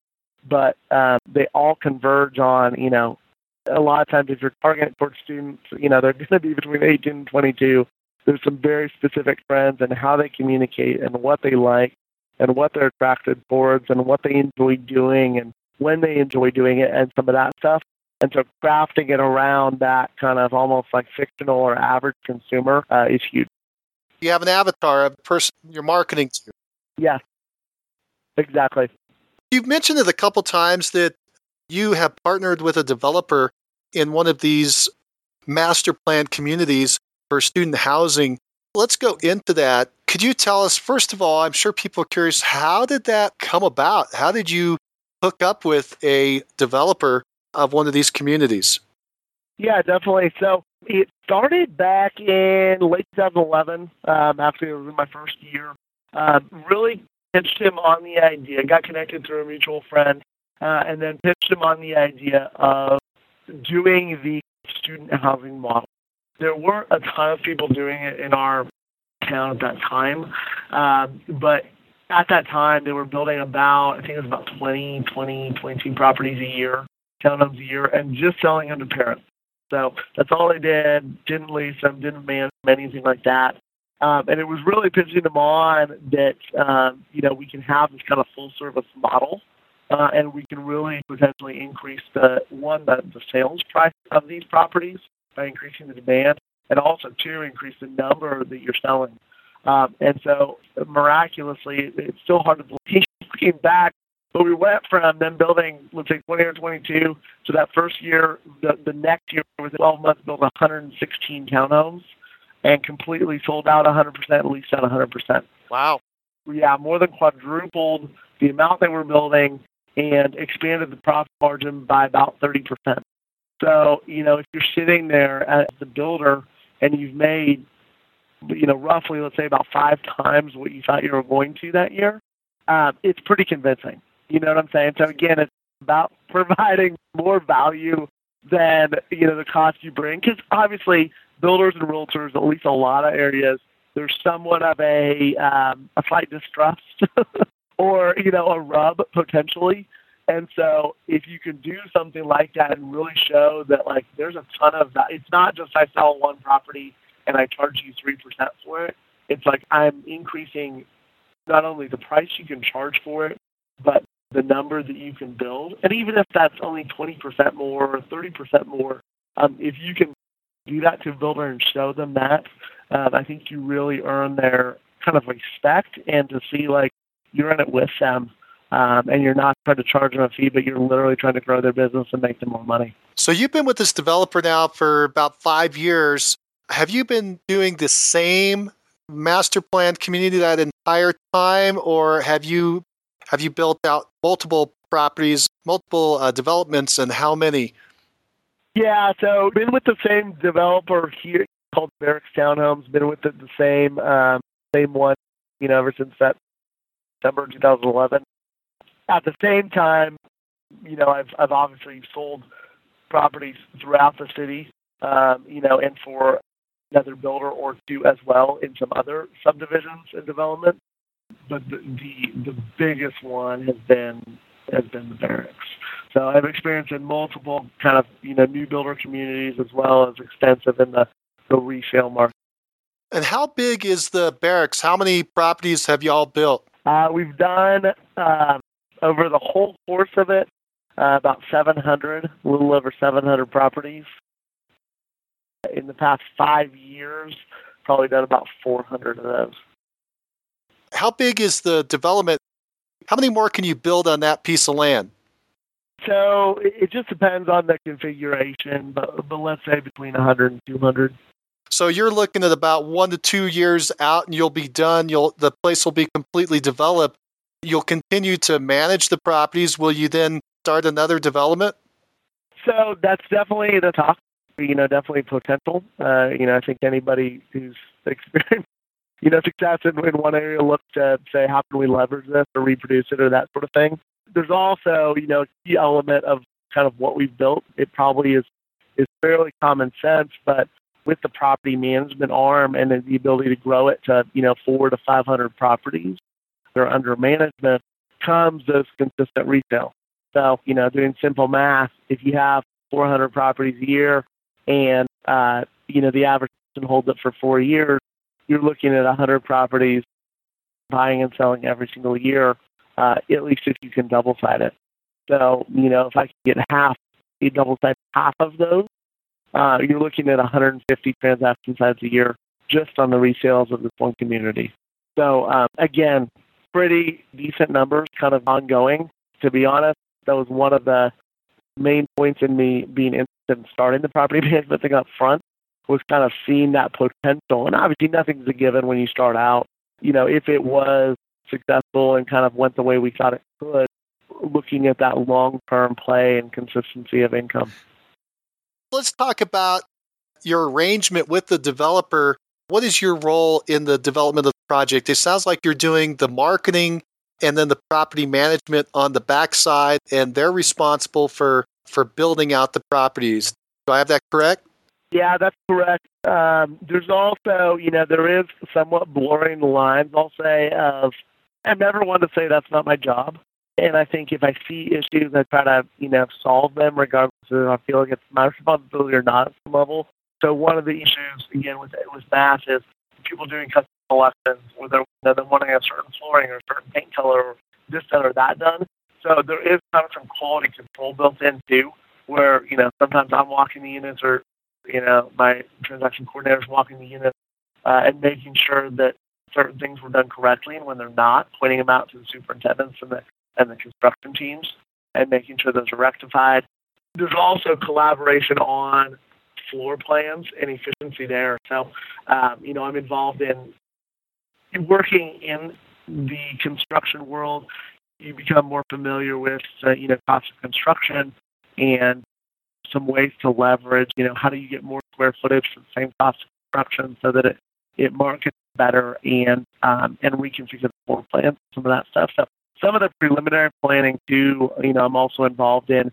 but uh, they all converge on you know a lot of times if you're targeting towards students, you know they're going to be between 18 and 22. There's some very specific trends and how they communicate and what they like and what they're attracted towards and what they enjoy doing and when they enjoy doing it and some of that stuff. And so crafting it around that kind of almost like fictional or average consumer uh, is huge. You have an avatar of the person you're marketing to. Yes, exactly. You've mentioned it a couple times that you have partnered with a developer in one of these master plan communities for student housing. Let's go into that. Could you tell us, first of all, I'm sure people are curious, how did that come about? How did you hook up with a developer of one of these communities? Yeah, definitely. So it started back in late 2011, um, after my first year. Uh, really pitched him on the idea, got connected through a mutual friend, uh, and then pitched him on the idea of doing the student housing model. There weren't a ton of people doing it in our town at that time, uh, but at that time they were building about, I think it was about 20, 20, 22 properties a year, townhomes a year, and just selling them to parents. So that's all they did. Didn't lease them, didn't manage them, anything like that. Um, and it was really pitching them on that um, you know we can have this kind of full service model, uh, and we can really potentially increase the one the, the sales price of these properties by increasing the demand, and also two increase the number that you're selling. Um, and so miraculously, it's still hard to believe looking back but we went from them building, let's say, 20 or 22 to that first year, the, the next year, within 12 months, built 116 townhomes and completely sold out 100%, leased out 100%. Wow. Yeah, more than quadrupled the amount they were building and expanded the profit margin by about 30%. So, you know, if you're sitting there as the builder and you've made, you know, roughly, let's say, about five times what you thought you were going to that year, uh, it's pretty convincing. You know what I'm saying? So again, it's about providing more value than you know the cost you bring. Because obviously, builders and realtors, at least a lot of areas, there's somewhat of a um, a slight distrust or you know a rub potentially. And so, if you can do something like that and really show that like there's a ton of value, it's not just I sell one property and I charge you three percent for it. It's like I'm increasing not only the price you can charge for it, but the number that you can build. And even if that's only 20% more or 30% more, um, if you can do that to a builder and show them that, um, I think you really earn their kind of respect and to see like you're in it with them. Um, and you're not trying to charge them a fee, but you're literally trying to grow their business and make them more money. So you've been with this developer now for about five years. Have you been doing the same master plan community that entire time, or have you have you built out multiple properties, multiple uh, developments, and how many? Yeah, so been with the same developer here called Barracks Townhomes. Been with the, the same um, same one, you know, ever since that December 2011. At the same time, you know, I've I've obviously sold properties throughout the city, um, you know, and for another builder or two as well in some other subdivisions and development but the, the the biggest one has been has been the barracks. So I've experienced in multiple kind of you know new builder communities as well as extensive in the the resale market. And how big is the barracks? How many properties have y'all built? Uh, we've done uh, over the whole course of it uh, about 700, a little over 700 properties. In the past five years, probably done about 400 of those how big is the development? How many more can you build on that piece of land? So it just depends on the configuration, but, but let's say between 100 and 200. So you're looking at about one to two years out, and you'll be done. You'll the place will be completely developed. You'll continue to manage the properties. Will you then start another development? So that's definitely the talk. You know, definitely potential. Uh, you know, I think anybody who's experienced you know, success in, in one area look to say, how can we leverage this or reproduce it or that sort of thing. There's also, you know, a key element of kind of what we've built. It probably is is fairly common sense, but with the property management arm and the ability to grow it to, you know, four to 500 properties that are under management comes those consistent retail. So, you know, doing simple math, if you have 400 properties a year and, uh, you know, the average person holds it for four years, you're looking at 100 properties buying and selling every single year, uh, at least if you can double side it. So, you know, if I can get half, you double side half of those, uh, you're looking at 150 transaction sides a year just on the resales of this one community. So, um, again, pretty decent numbers, kind of ongoing. To be honest, that was one of the main points in me being interested in starting the property management thing up front was kind of seeing that potential. And obviously, nothing's a given when you start out. You know, if it was successful and kind of went the way we thought it could, looking at that long term play and consistency of income. Let's talk about your arrangement with the developer. What is your role in the development of the project? It sounds like you're doing the marketing and then the property management on the backside, and they're responsible for for building out the properties. Do I have that correct? Yeah, that's correct. Um, there's also, you know, there is somewhat blurring the lines. I'll say of I'm never one to say that's not my job. And I think if I see issues, I try to, you know, solve them regardless of I feel like it's my responsibility or not at some level. So one of the issues, again, with with mass is people doing custom selections where they're, you know, they're wanting a certain flooring or a certain paint color or this done or that done. So there is kind of some quality control built in too, where, you know, sometimes I'm walking the units or, you know, my transaction coordinator is walking the units uh, and making sure that certain things were done correctly, and when they're not, pointing them out to the superintendents and the and the construction teams, and making sure those are rectified. There's also collaboration on floor plans and efficiency there. So, um, you know, I'm involved in working in the construction world. You become more familiar with, uh, you know, cost of construction and some ways to leverage. You know, how do you get more square footage for the same cost of construction so that it it markets better and um, and reconfigure the floor plan, some of that stuff. So some of the preliminary planning too, you know, I'm also involved in.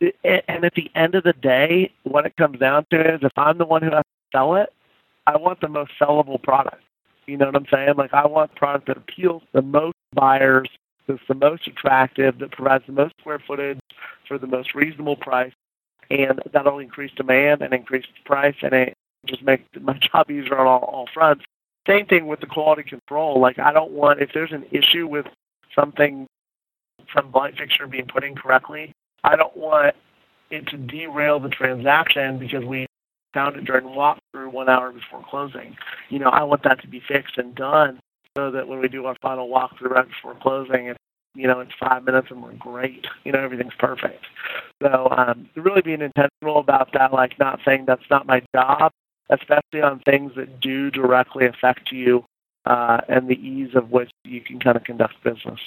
And at the end of the day, what it comes down to is if I'm the one who has to sell it, I want the most sellable product. You know what I'm saying? Like I want product that appeals to the most buyers, that's the most attractive, that provides the most square footage for the most reasonable price, and that'll increase demand and increase price, and it just makes my job easier on all, all fronts. Same thing with the quality control. Like I don't want if there's an issue with something, some light fixture being put in correctly, I don't want it to derail the transaction because we found it during walkthrough one hour before closing. You know, I want that to be fixed and done so that when we do our final walkthrough right before closing, it's you know, it's five minutes and we're great. You know, everything's perfect. So um, really being intentional about that, like not saying that's not my job, especially on things that do directly affect you uh, and the ease of which you can kind of conduct business.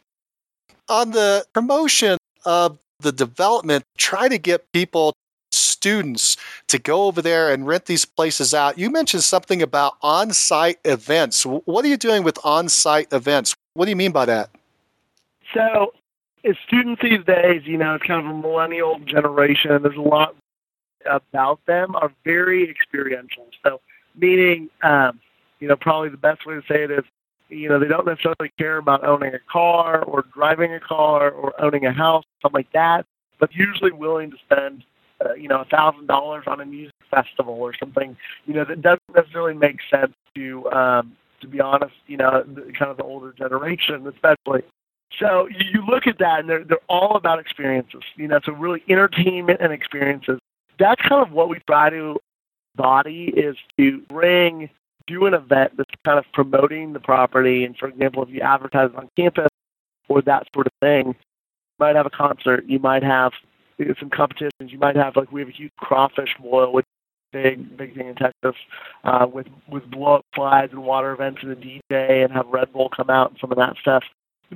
On the promotion of the development, try to get people, students, to go over there and rent these places out. You mentioned something about on site events. What are you doing with on site events? What do you mean by that? So, as students these days, you know, it's kind of a millennial generation. There's a lot about them are very experiential. So, meaning, um, you know, probably the best way to say it is, you know, they don't necessarily care about owning a car or driving a car or owning a house, something like that, but usually willing to spend, uh, you know, a thousand dollars on a music festival or something, you know, that doesn't necessarily make sense to, um, to be honest, you know, kind of the older generation, especially. So you look at that, and they're they're all about experiences. You know, so really entertainment and experiences that's kind of what we try to body is to bring do an event that's kind of promoting the property and for example if you advertise on campus or that sort of thing you might have a concert you might have some competitions you might have like we have a huge crawfish boil which is a big big thing in texas uh, with with blow up slides and water events and a dj and have red bull come out and some of that stuff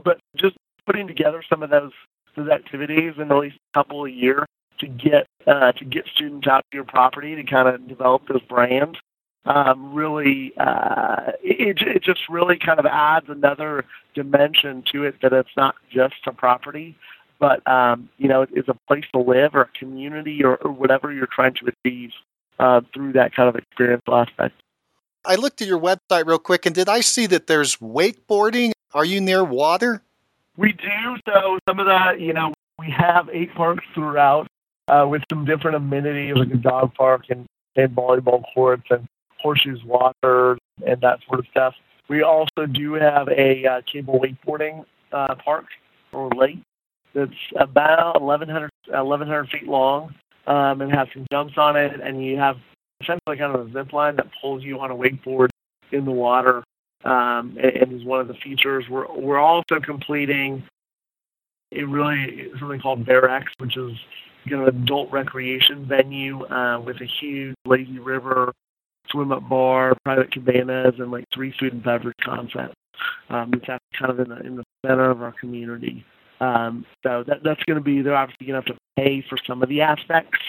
but just putting together some of those those activities in at least a couple a year to get uh, to get students out to your property to kind of develop those brands. Um, really, uh, it, it just really kind of adds another dimension to it that it's not just a property, but um, you know, it's a place to live or a community or, or whatever you're trying to achieve uh, through that kind of experiential aspect. I looked at your website real quick, and did I see that there's wakeboarding? Are you near water? We do. So some of that, you know, we have eight parks throughout uh, with some different amenities like a dog park and, and volleyball courts and horseshoes water and that sort of stuff. We also do have a uh, cable wakeboarding uh, park or lake that's about 1,100, 1,100 feet long um, and has some jumps on it, and you have essentially kind of a zip line that pulls you on a wakeboard in the water um, and, and is one of the features. We're, we're also completing a really something called X, which is you know, adult recreation venue uh, with a huge lazy river, swim up bar, private cabanas, and like three food and beverage concepts. Um, it's kind of in the in the center of our community. Um, so that that's going to be they're obviously going to have to pay for some of the aspects,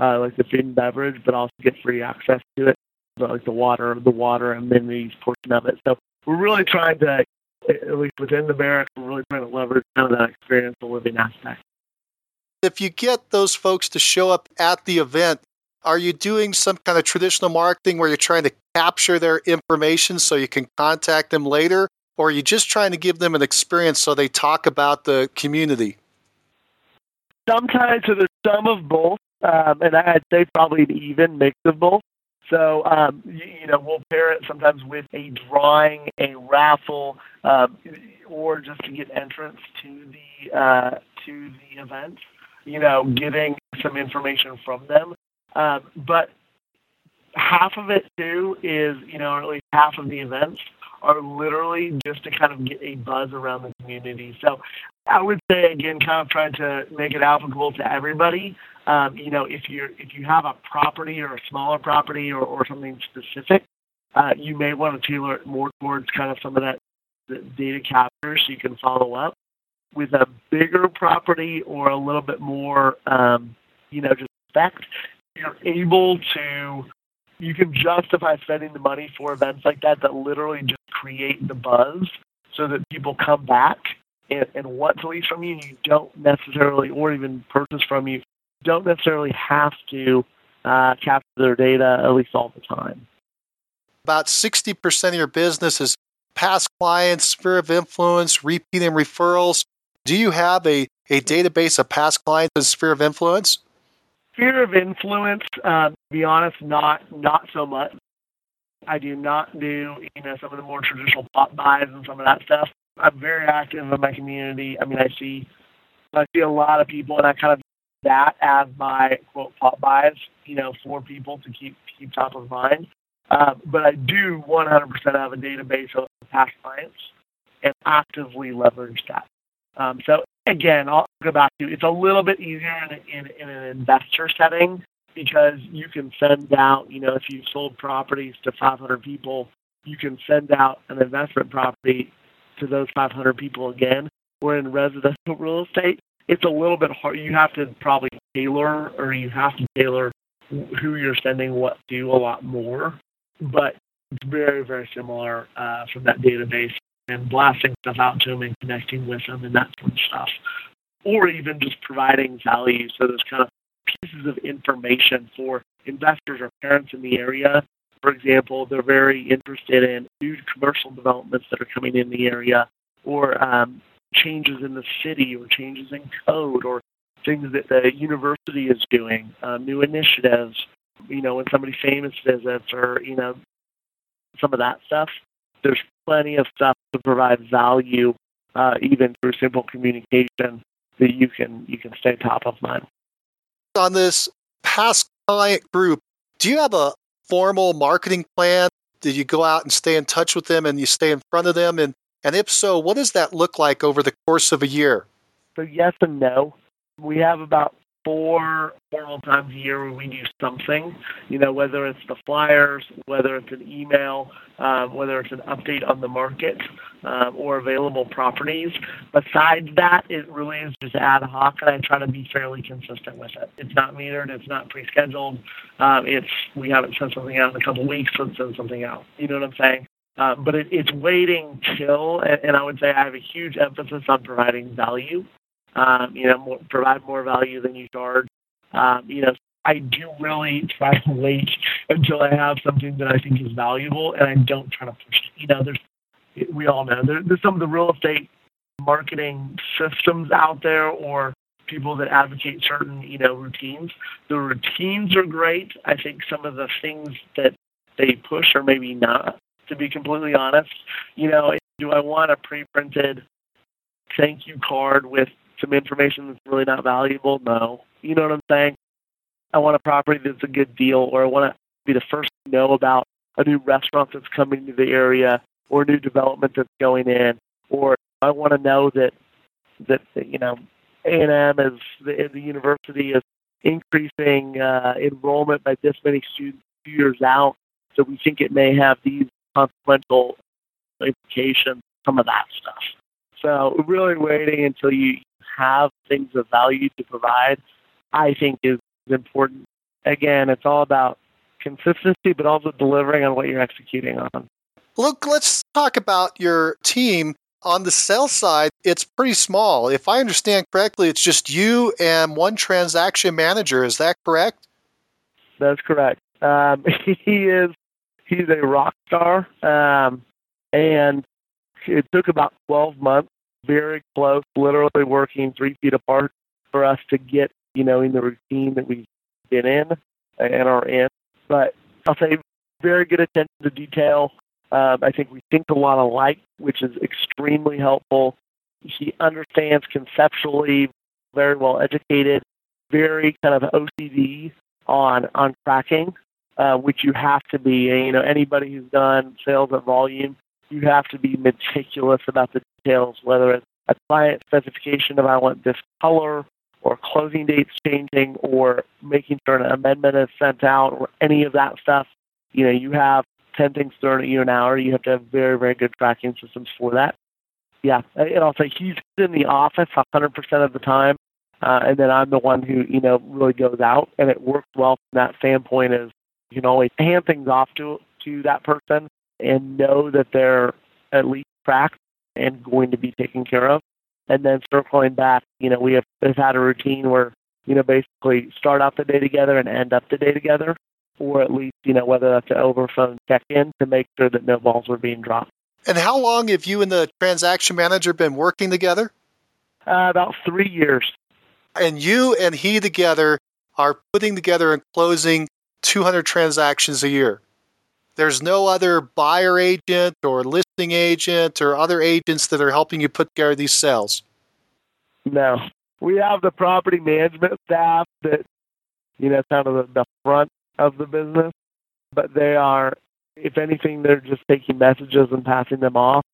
uh, like the food and beverage, but also get free access to it, but like the water, the water amenities portion of it. So we're really trying to, at least within the barracks, we're really trying to leverage kind of that experiential living aspect. If you get those folks to show up at the event, are you doing some kind of traditional marketing where you're trying to capture their information so you can contact them later? Or are you just trying to give them an experience so they talk about the community? Sometimes, so there's sum of both, um, and I'd say probably an even mix of both. So, um, you, you, know, we'll pair it sometimes with a drawing, a raffle, um, or just to get entrance to the uh, to the event. You know, getting some information from them. Um, but half of it too is, you know, or at least half of the events are literally just to kind of get a buzz around the community. So I would say again, kind of trying to make it applicable to everybody. Um, you know, if you if you have a property or a smaller property or, or something specific, uh, you may want to tailor it more towards kind of some of that data capture so you can follow up. With a bigger property or a little bit more, um, you know, just spec, you're able to you can justify spending the money for events like that that literally just create the buzz so that people come back and, and want to lease from you. You don't necessarily, or even purchase from you, don't necessarily have to uh, capture their data at least all the time. About 60% of your business is past clients, sphere of influence, repeat and referrals. Do you have a, a database of past clients and sphere of influence? Sphere of influence, uh, to be honest, not not so much. I do not do you know some of the more traditional pop-bys and some of that stuff. I'm very active in my community. I mean, I see I see a lot of people, and I kind of that as my quote pop-bys, you know, for people to keep keep top of mind. Um, but I do 100% have a database of past clients and actively leverage that. Um, so again, I'll go back to it's a little bit easier in, in, in an investor setting because you can send out, you know, if you've sold properties to 500 people, you can send out an investment property to those 500 people again. Where in residential real estate, it's a little bit hard. You have to probably tailor, or you have to tailor who you're sending what to a lot more. But it's very, very similar uh, from that database and blasting stuff out to them and connecting with them and that sort of stuff. Or even just providing value. So there's kind of pieces of information for investors or parents in the area. For example, they're very interested in new commercial developments that are coming in the area or um, changes in the city or changes in code or things that the university is doing, uh, new initiatives, you know, when somebody famous visits or, you know, some of that stuff. There's plenty of stuff to provide value, uh, even through simple communication that you can you can stay top of mind. On this past client group, do you have a formal marketing plan? Did you go out and stay in touch with them and you stay in front of them? And and if so, what does that look like over the course of a year? So yes and no. We have about four formal times a year where we do something, you know, whether it's the flyers, whether it's an email, um, whether it's an update on the market um, or available properties. Besides that, it really is just ad hoc, and I try to be fairly consistent with it. It's not metered, it's not pre-scheduled. Um, it's we haven't sent something out in a couple of weeks, let's send something out. You know what I'm saying? Uh, but it, it's waiting till, and, and I would say I have a huge emphasis on providing value um, you know, more, provide more value than you charge. Um, you know, I do really try to wait until I have something that I think is valuable, and I don't try to push it. You know, there's we all know there, there's some of the real estate marketing systems out there, or people that advocate certain you know routines. The routines are great. I think some of the things that they push are maybe not. To be completely honest, you know, do I want a pre-printed thank you card with some information that's really not valuable? No. You know what I'm saying? I want a property that's a good deal, or I want to be the first to know about a new restaurant that's coming to the area, or a new development that's going in, or I want to know that that you know A and M is the, the university is increasing uh, enrollment by this many students two years out. So we think it may have these consequential implications, some of that stuff. So really waiting until you have things of value to provide, I think is important. Again, it's all about consistency, but also delivering on what you're executing on. Luke, let's talk about your team. On the sales side, it's pretty small. If I understand correctly, it's just you and one transaction manager. Is that correct? That's correct. Um, he is he's a rock star, um, and it took about 12 months, very close, literally working three feet apart, for us to get you know in the routine that we've been in and are in. But I'll say very good attention to detail. Um, I think we think a lot alike, which is extremely helpful. He understands conceptually, very well educated, very kind of OCD on on tracking, uh, which you have to be. You know, anybody who's done sales at volume, you have to be meticulous about the details, whether it's a client specification of I want this color or closing dates changing or making sure an amendment is sent out or any of that stuff. You know, you have 10 things thrown at you an hour. You have to have very, very good tracking systems for that. Yeah, and I'll say he's in the office 100% of the time, uh, and then I'm the one who, you know, really goes out, and it works well from that standpoint is you can always hand things off to, to that person and know that they're at least tracked and going to be taken care of and then circling back, you know, we have, we've had a routine where, you know, basically start out the day together and end up the day together, or at least, you know, whether that's an over phone check in to make sure that no balls were being dropped. And how long have you and the transaction manager been working together? Uh, about three years. And you and he together are putting together and closing 200 transactions a year. There's no other buyer agent or listing agent or other agents that are helping you put together these sales. No. We have the property management staff that, you know, kind of the, front of the business, but they are, if anything, they're just taking messages and passing them off.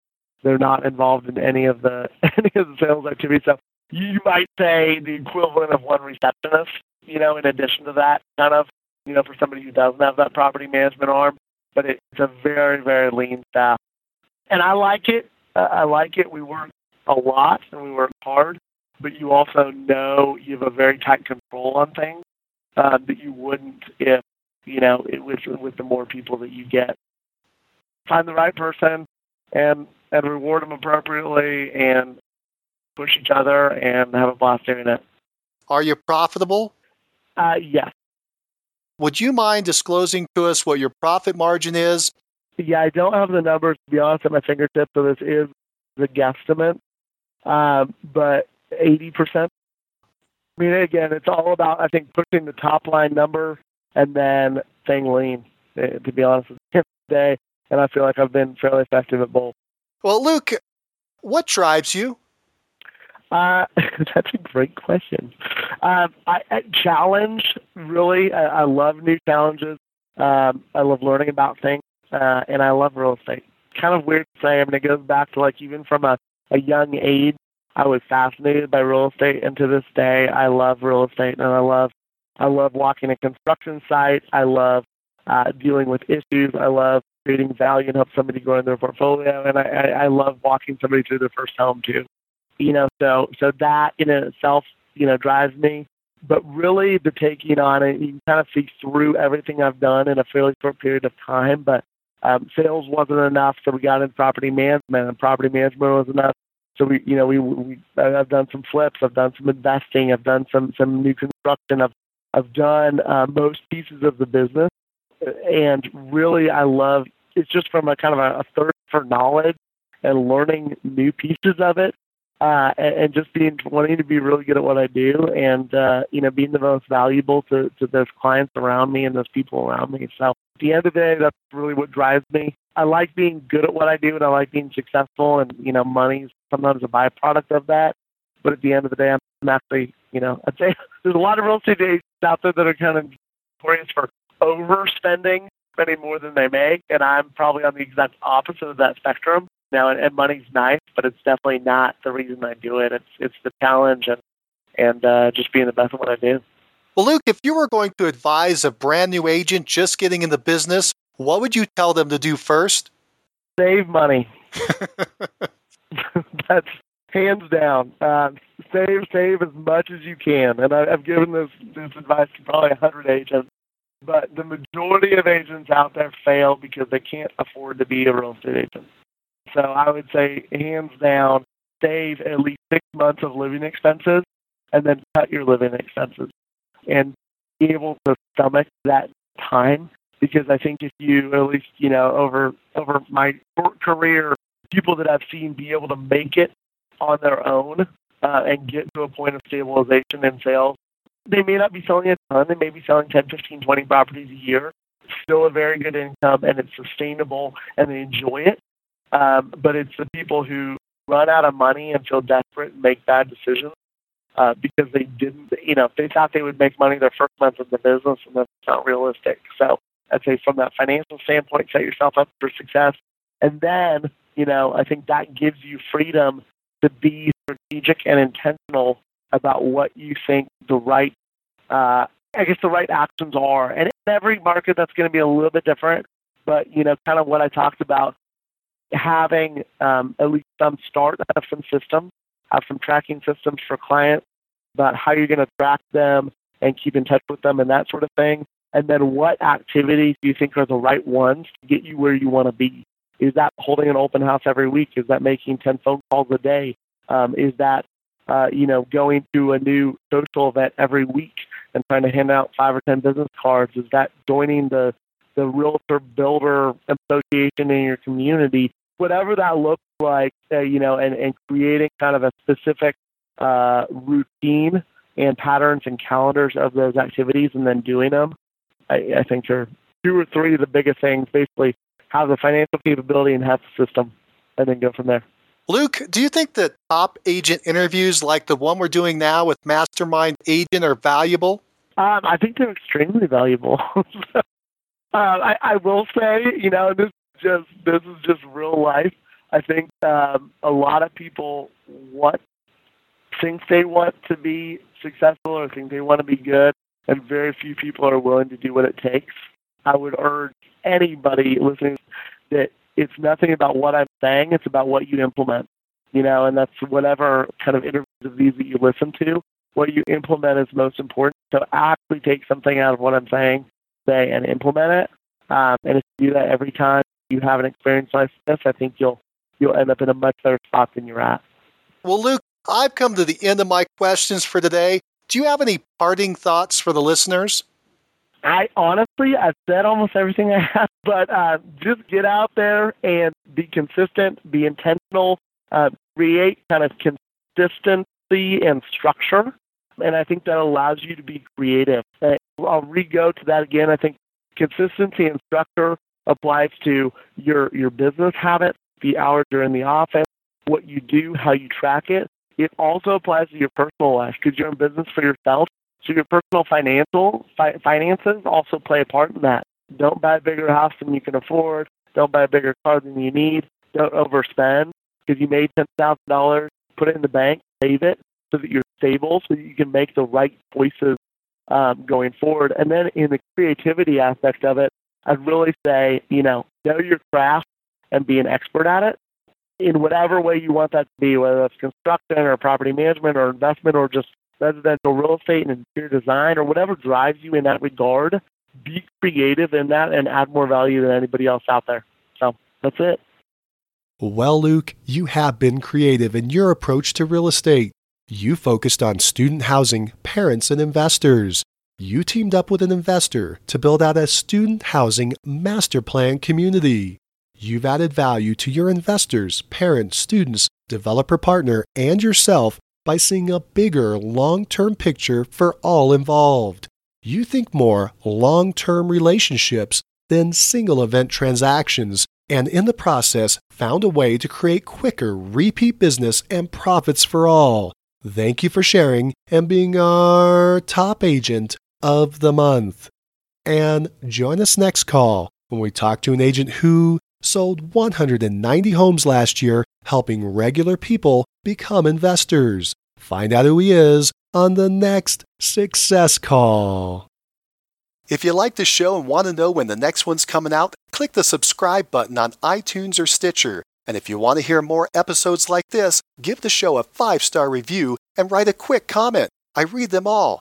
They're not involved in any of the any of the sales activity. So you might say the equivalent of one receptionist, you know, in addition to that, kind of, you know, for somebody who doesn't have that property management arm but it's a very, very lean staff. And I like it. Uh, I like it. We work a lot and we work hard, but you also know you have a very tight control on things uh, that you wouldn't if, you know, it, with, with the more people that you get. Find the right person and, and reward them appropriately and push each other and have a blast doing it. Are you profitable? Uh, yes. Would you mind disclosing to us what your profit margin is? Yeah, I don't have the numbers to be honest at my fingertips, so this is the guesstimate. Uh, but 80%. I mean, again, it's all about, I think, pushing the top line number and then staying lean, eh, to be honest with you today. And I feel like I've been fairly effective at both. Well, Luke, what drives you? Uh, that's a great question. Um, I, I challenge really. I, I love new challenges. Um, I love learning about things, uh, and I love real estate. Kind of weird to say. I mean, it goes back to like even from a, a young age, I was fascinated by real estate, and to this day, I love real estate, and I love I love walking a construction site. I love uh, dealing with issues. I love creating value and help somebody grow in their portfolio, and I, I, I love walking somebody through their first home too you know, so so that in itself, you know, drives me. But really, the taking on it, you can kind of see through everything I've done in a fairly short period of time. But um, sales wasn't enough, so we got into property management, and property management was enough. So we, you know, we, we I've done some flips, I've done some investing, I've done some some new construction, I've I've done uh, most pieces of the business, and really, I love. It's just from a kind of a, a thirst for knowledge and learning new pieces of it uh, and, and just being wanting to be really good at what I do, and uh, you know, being the most valuable to to those clients around me and those people around me. So at the end of the day, that's really what drives me. I like being good at what I do, and I like being successful, and you know, money's sometimes a byproduct of that. But at the end of the day, I'm actually, you know, I'd say there's a lot of real estate agents out there that are kind of notorious for overspending, spending more than they make, and I'm probably on the exact opposite of that spectrum now, and, and money's nice, but it's definitely not the reason I do it. It's it's the challenge and and uh, just being the best at what I do. Well, Luke, if you were going to advise a brand new agent just getting in the business, what would you tell them to do first? Save money. That's hands down. Um, save, save as much as you can. And I, have given this this advice to probably a hundred agents, but the majority of agents out there fail because they can't afford to be a real estate agent. So I would say, hands down, save at least six months of living expenses, and then cut your living expenses, and be able to stomach that time. Because I think if you, at least you know, over over my short career, people that I've seen be able to make it on their own uh, and get to a point of stabilization in sales. They may not be selling a ton. They may be selling 10, 15, 20 properties a year. Still a very good income, and it's sustainable, and they enjoy it. Um, but it's the people who run out of money and feel desperate and make bad decisions uh, because they didn't, you know, they thought they would make money their first month in the business, and that's not realistic. So I'd say from that financial standpoint, set yourself up for success. And then, you know, I think that gives you freedom to be strategic and intentional about what you think the right, uh, I guess the right actions are. And in every market, that's going to be a little bit different. But you know, kind of what I talked about, having um, at least some start, have some systems, have some tracking systems for clients about how you're going to track them and keep in touch with them and that sort of thing. And then what activities do you think are the right ones to get you where you want to be? Is that holding an open house every week? Is that making 10 phone calls a day? Um, is that, uh, you know, going to a new social event every week and trying to hand out five or 10 business cards? Is that joining the, the realtor builder association in your community? Whatever that looks like, uh, you know, and, and creating kind of a specific uh, routine and patterns and calendars of those activities and then doing them, I, I think are two or three of the biggest things. Basically, have the financial capability and have the system, and then go from there. Luke, do you think that top agent interviews like the one we're doing now with Mastermind Agent are valuable? Um, I think they're extremely valuable. uh, I, I will say, you know, this is just this is just real life. I think um, a lot of people want think they want to be successful or think they want to be good, and very few people are willing to do what it takes. I would urge anybody listening that it's nothing about what I'm saying, it's about what you implement. You know, and that's whatever kind of interviews of these that you listen to, what you implement is most important. So actually take something out of what I'm saying, say, and implement it. Um, and if you do that every time you have an experience like this, I think you'll you'll end up in a much better spot than you're at. Well, Luke, I've come to the end of my questions for today. Do you have any parting thoughts for the listeners? I honestly, I've said almost everything I have, but uh, just get out there and be consistent, be intentional, uh, create kind of consistency and structure. And I think that allows you to be creative. Uh, I'll re-go to that again. I think consistency and structure applies to your your business habits, the hours you're in the office, what you do, how you track it. It also applies to your personal life because you're in business for yourself so your personal financial fi- finances also play a part in that. Don't buy a bigger house than you can afford. Don't buy a bigger car than you need. Don't overspend because you made ten thousand dollars. Put it in the bank, save it so that you're stable, so that you can make the right choices um, going forward. And then in the creativity aspect of it, I'd really say you know know your craft and be an expert at it in whatever way you want that to be, whether that's construction or property management or investment or just residential real estate and interior design or whatever drives you in that regard, be creative in that and add more value than anybody else out there. So that's it. Well, Luke, you have been creative in your approach to real estate. You focused on student housing, parents, and investors. You teamed up with an investor to build out a student housing master plan community. You've added value to your investors, parents, students, developer partner, and yourself by seeing a bigger long term picture for all involved. You think more long term relationships than single event transactions, and in the process, found a way to create quicker repeat business and profits for all. Thank you for sharing and being our top agent of the month. And join us next call when we talk to an agent who sold 190 homes last year, helping regular people become investors. Find out who he is on the next Success Call. If you like the show and want to know when the next one's coming out, click the subscribe button on iTunes or Stitcher. And if you want to hear more episodes like this, give the show a five star review and write a quick comment. I read them all,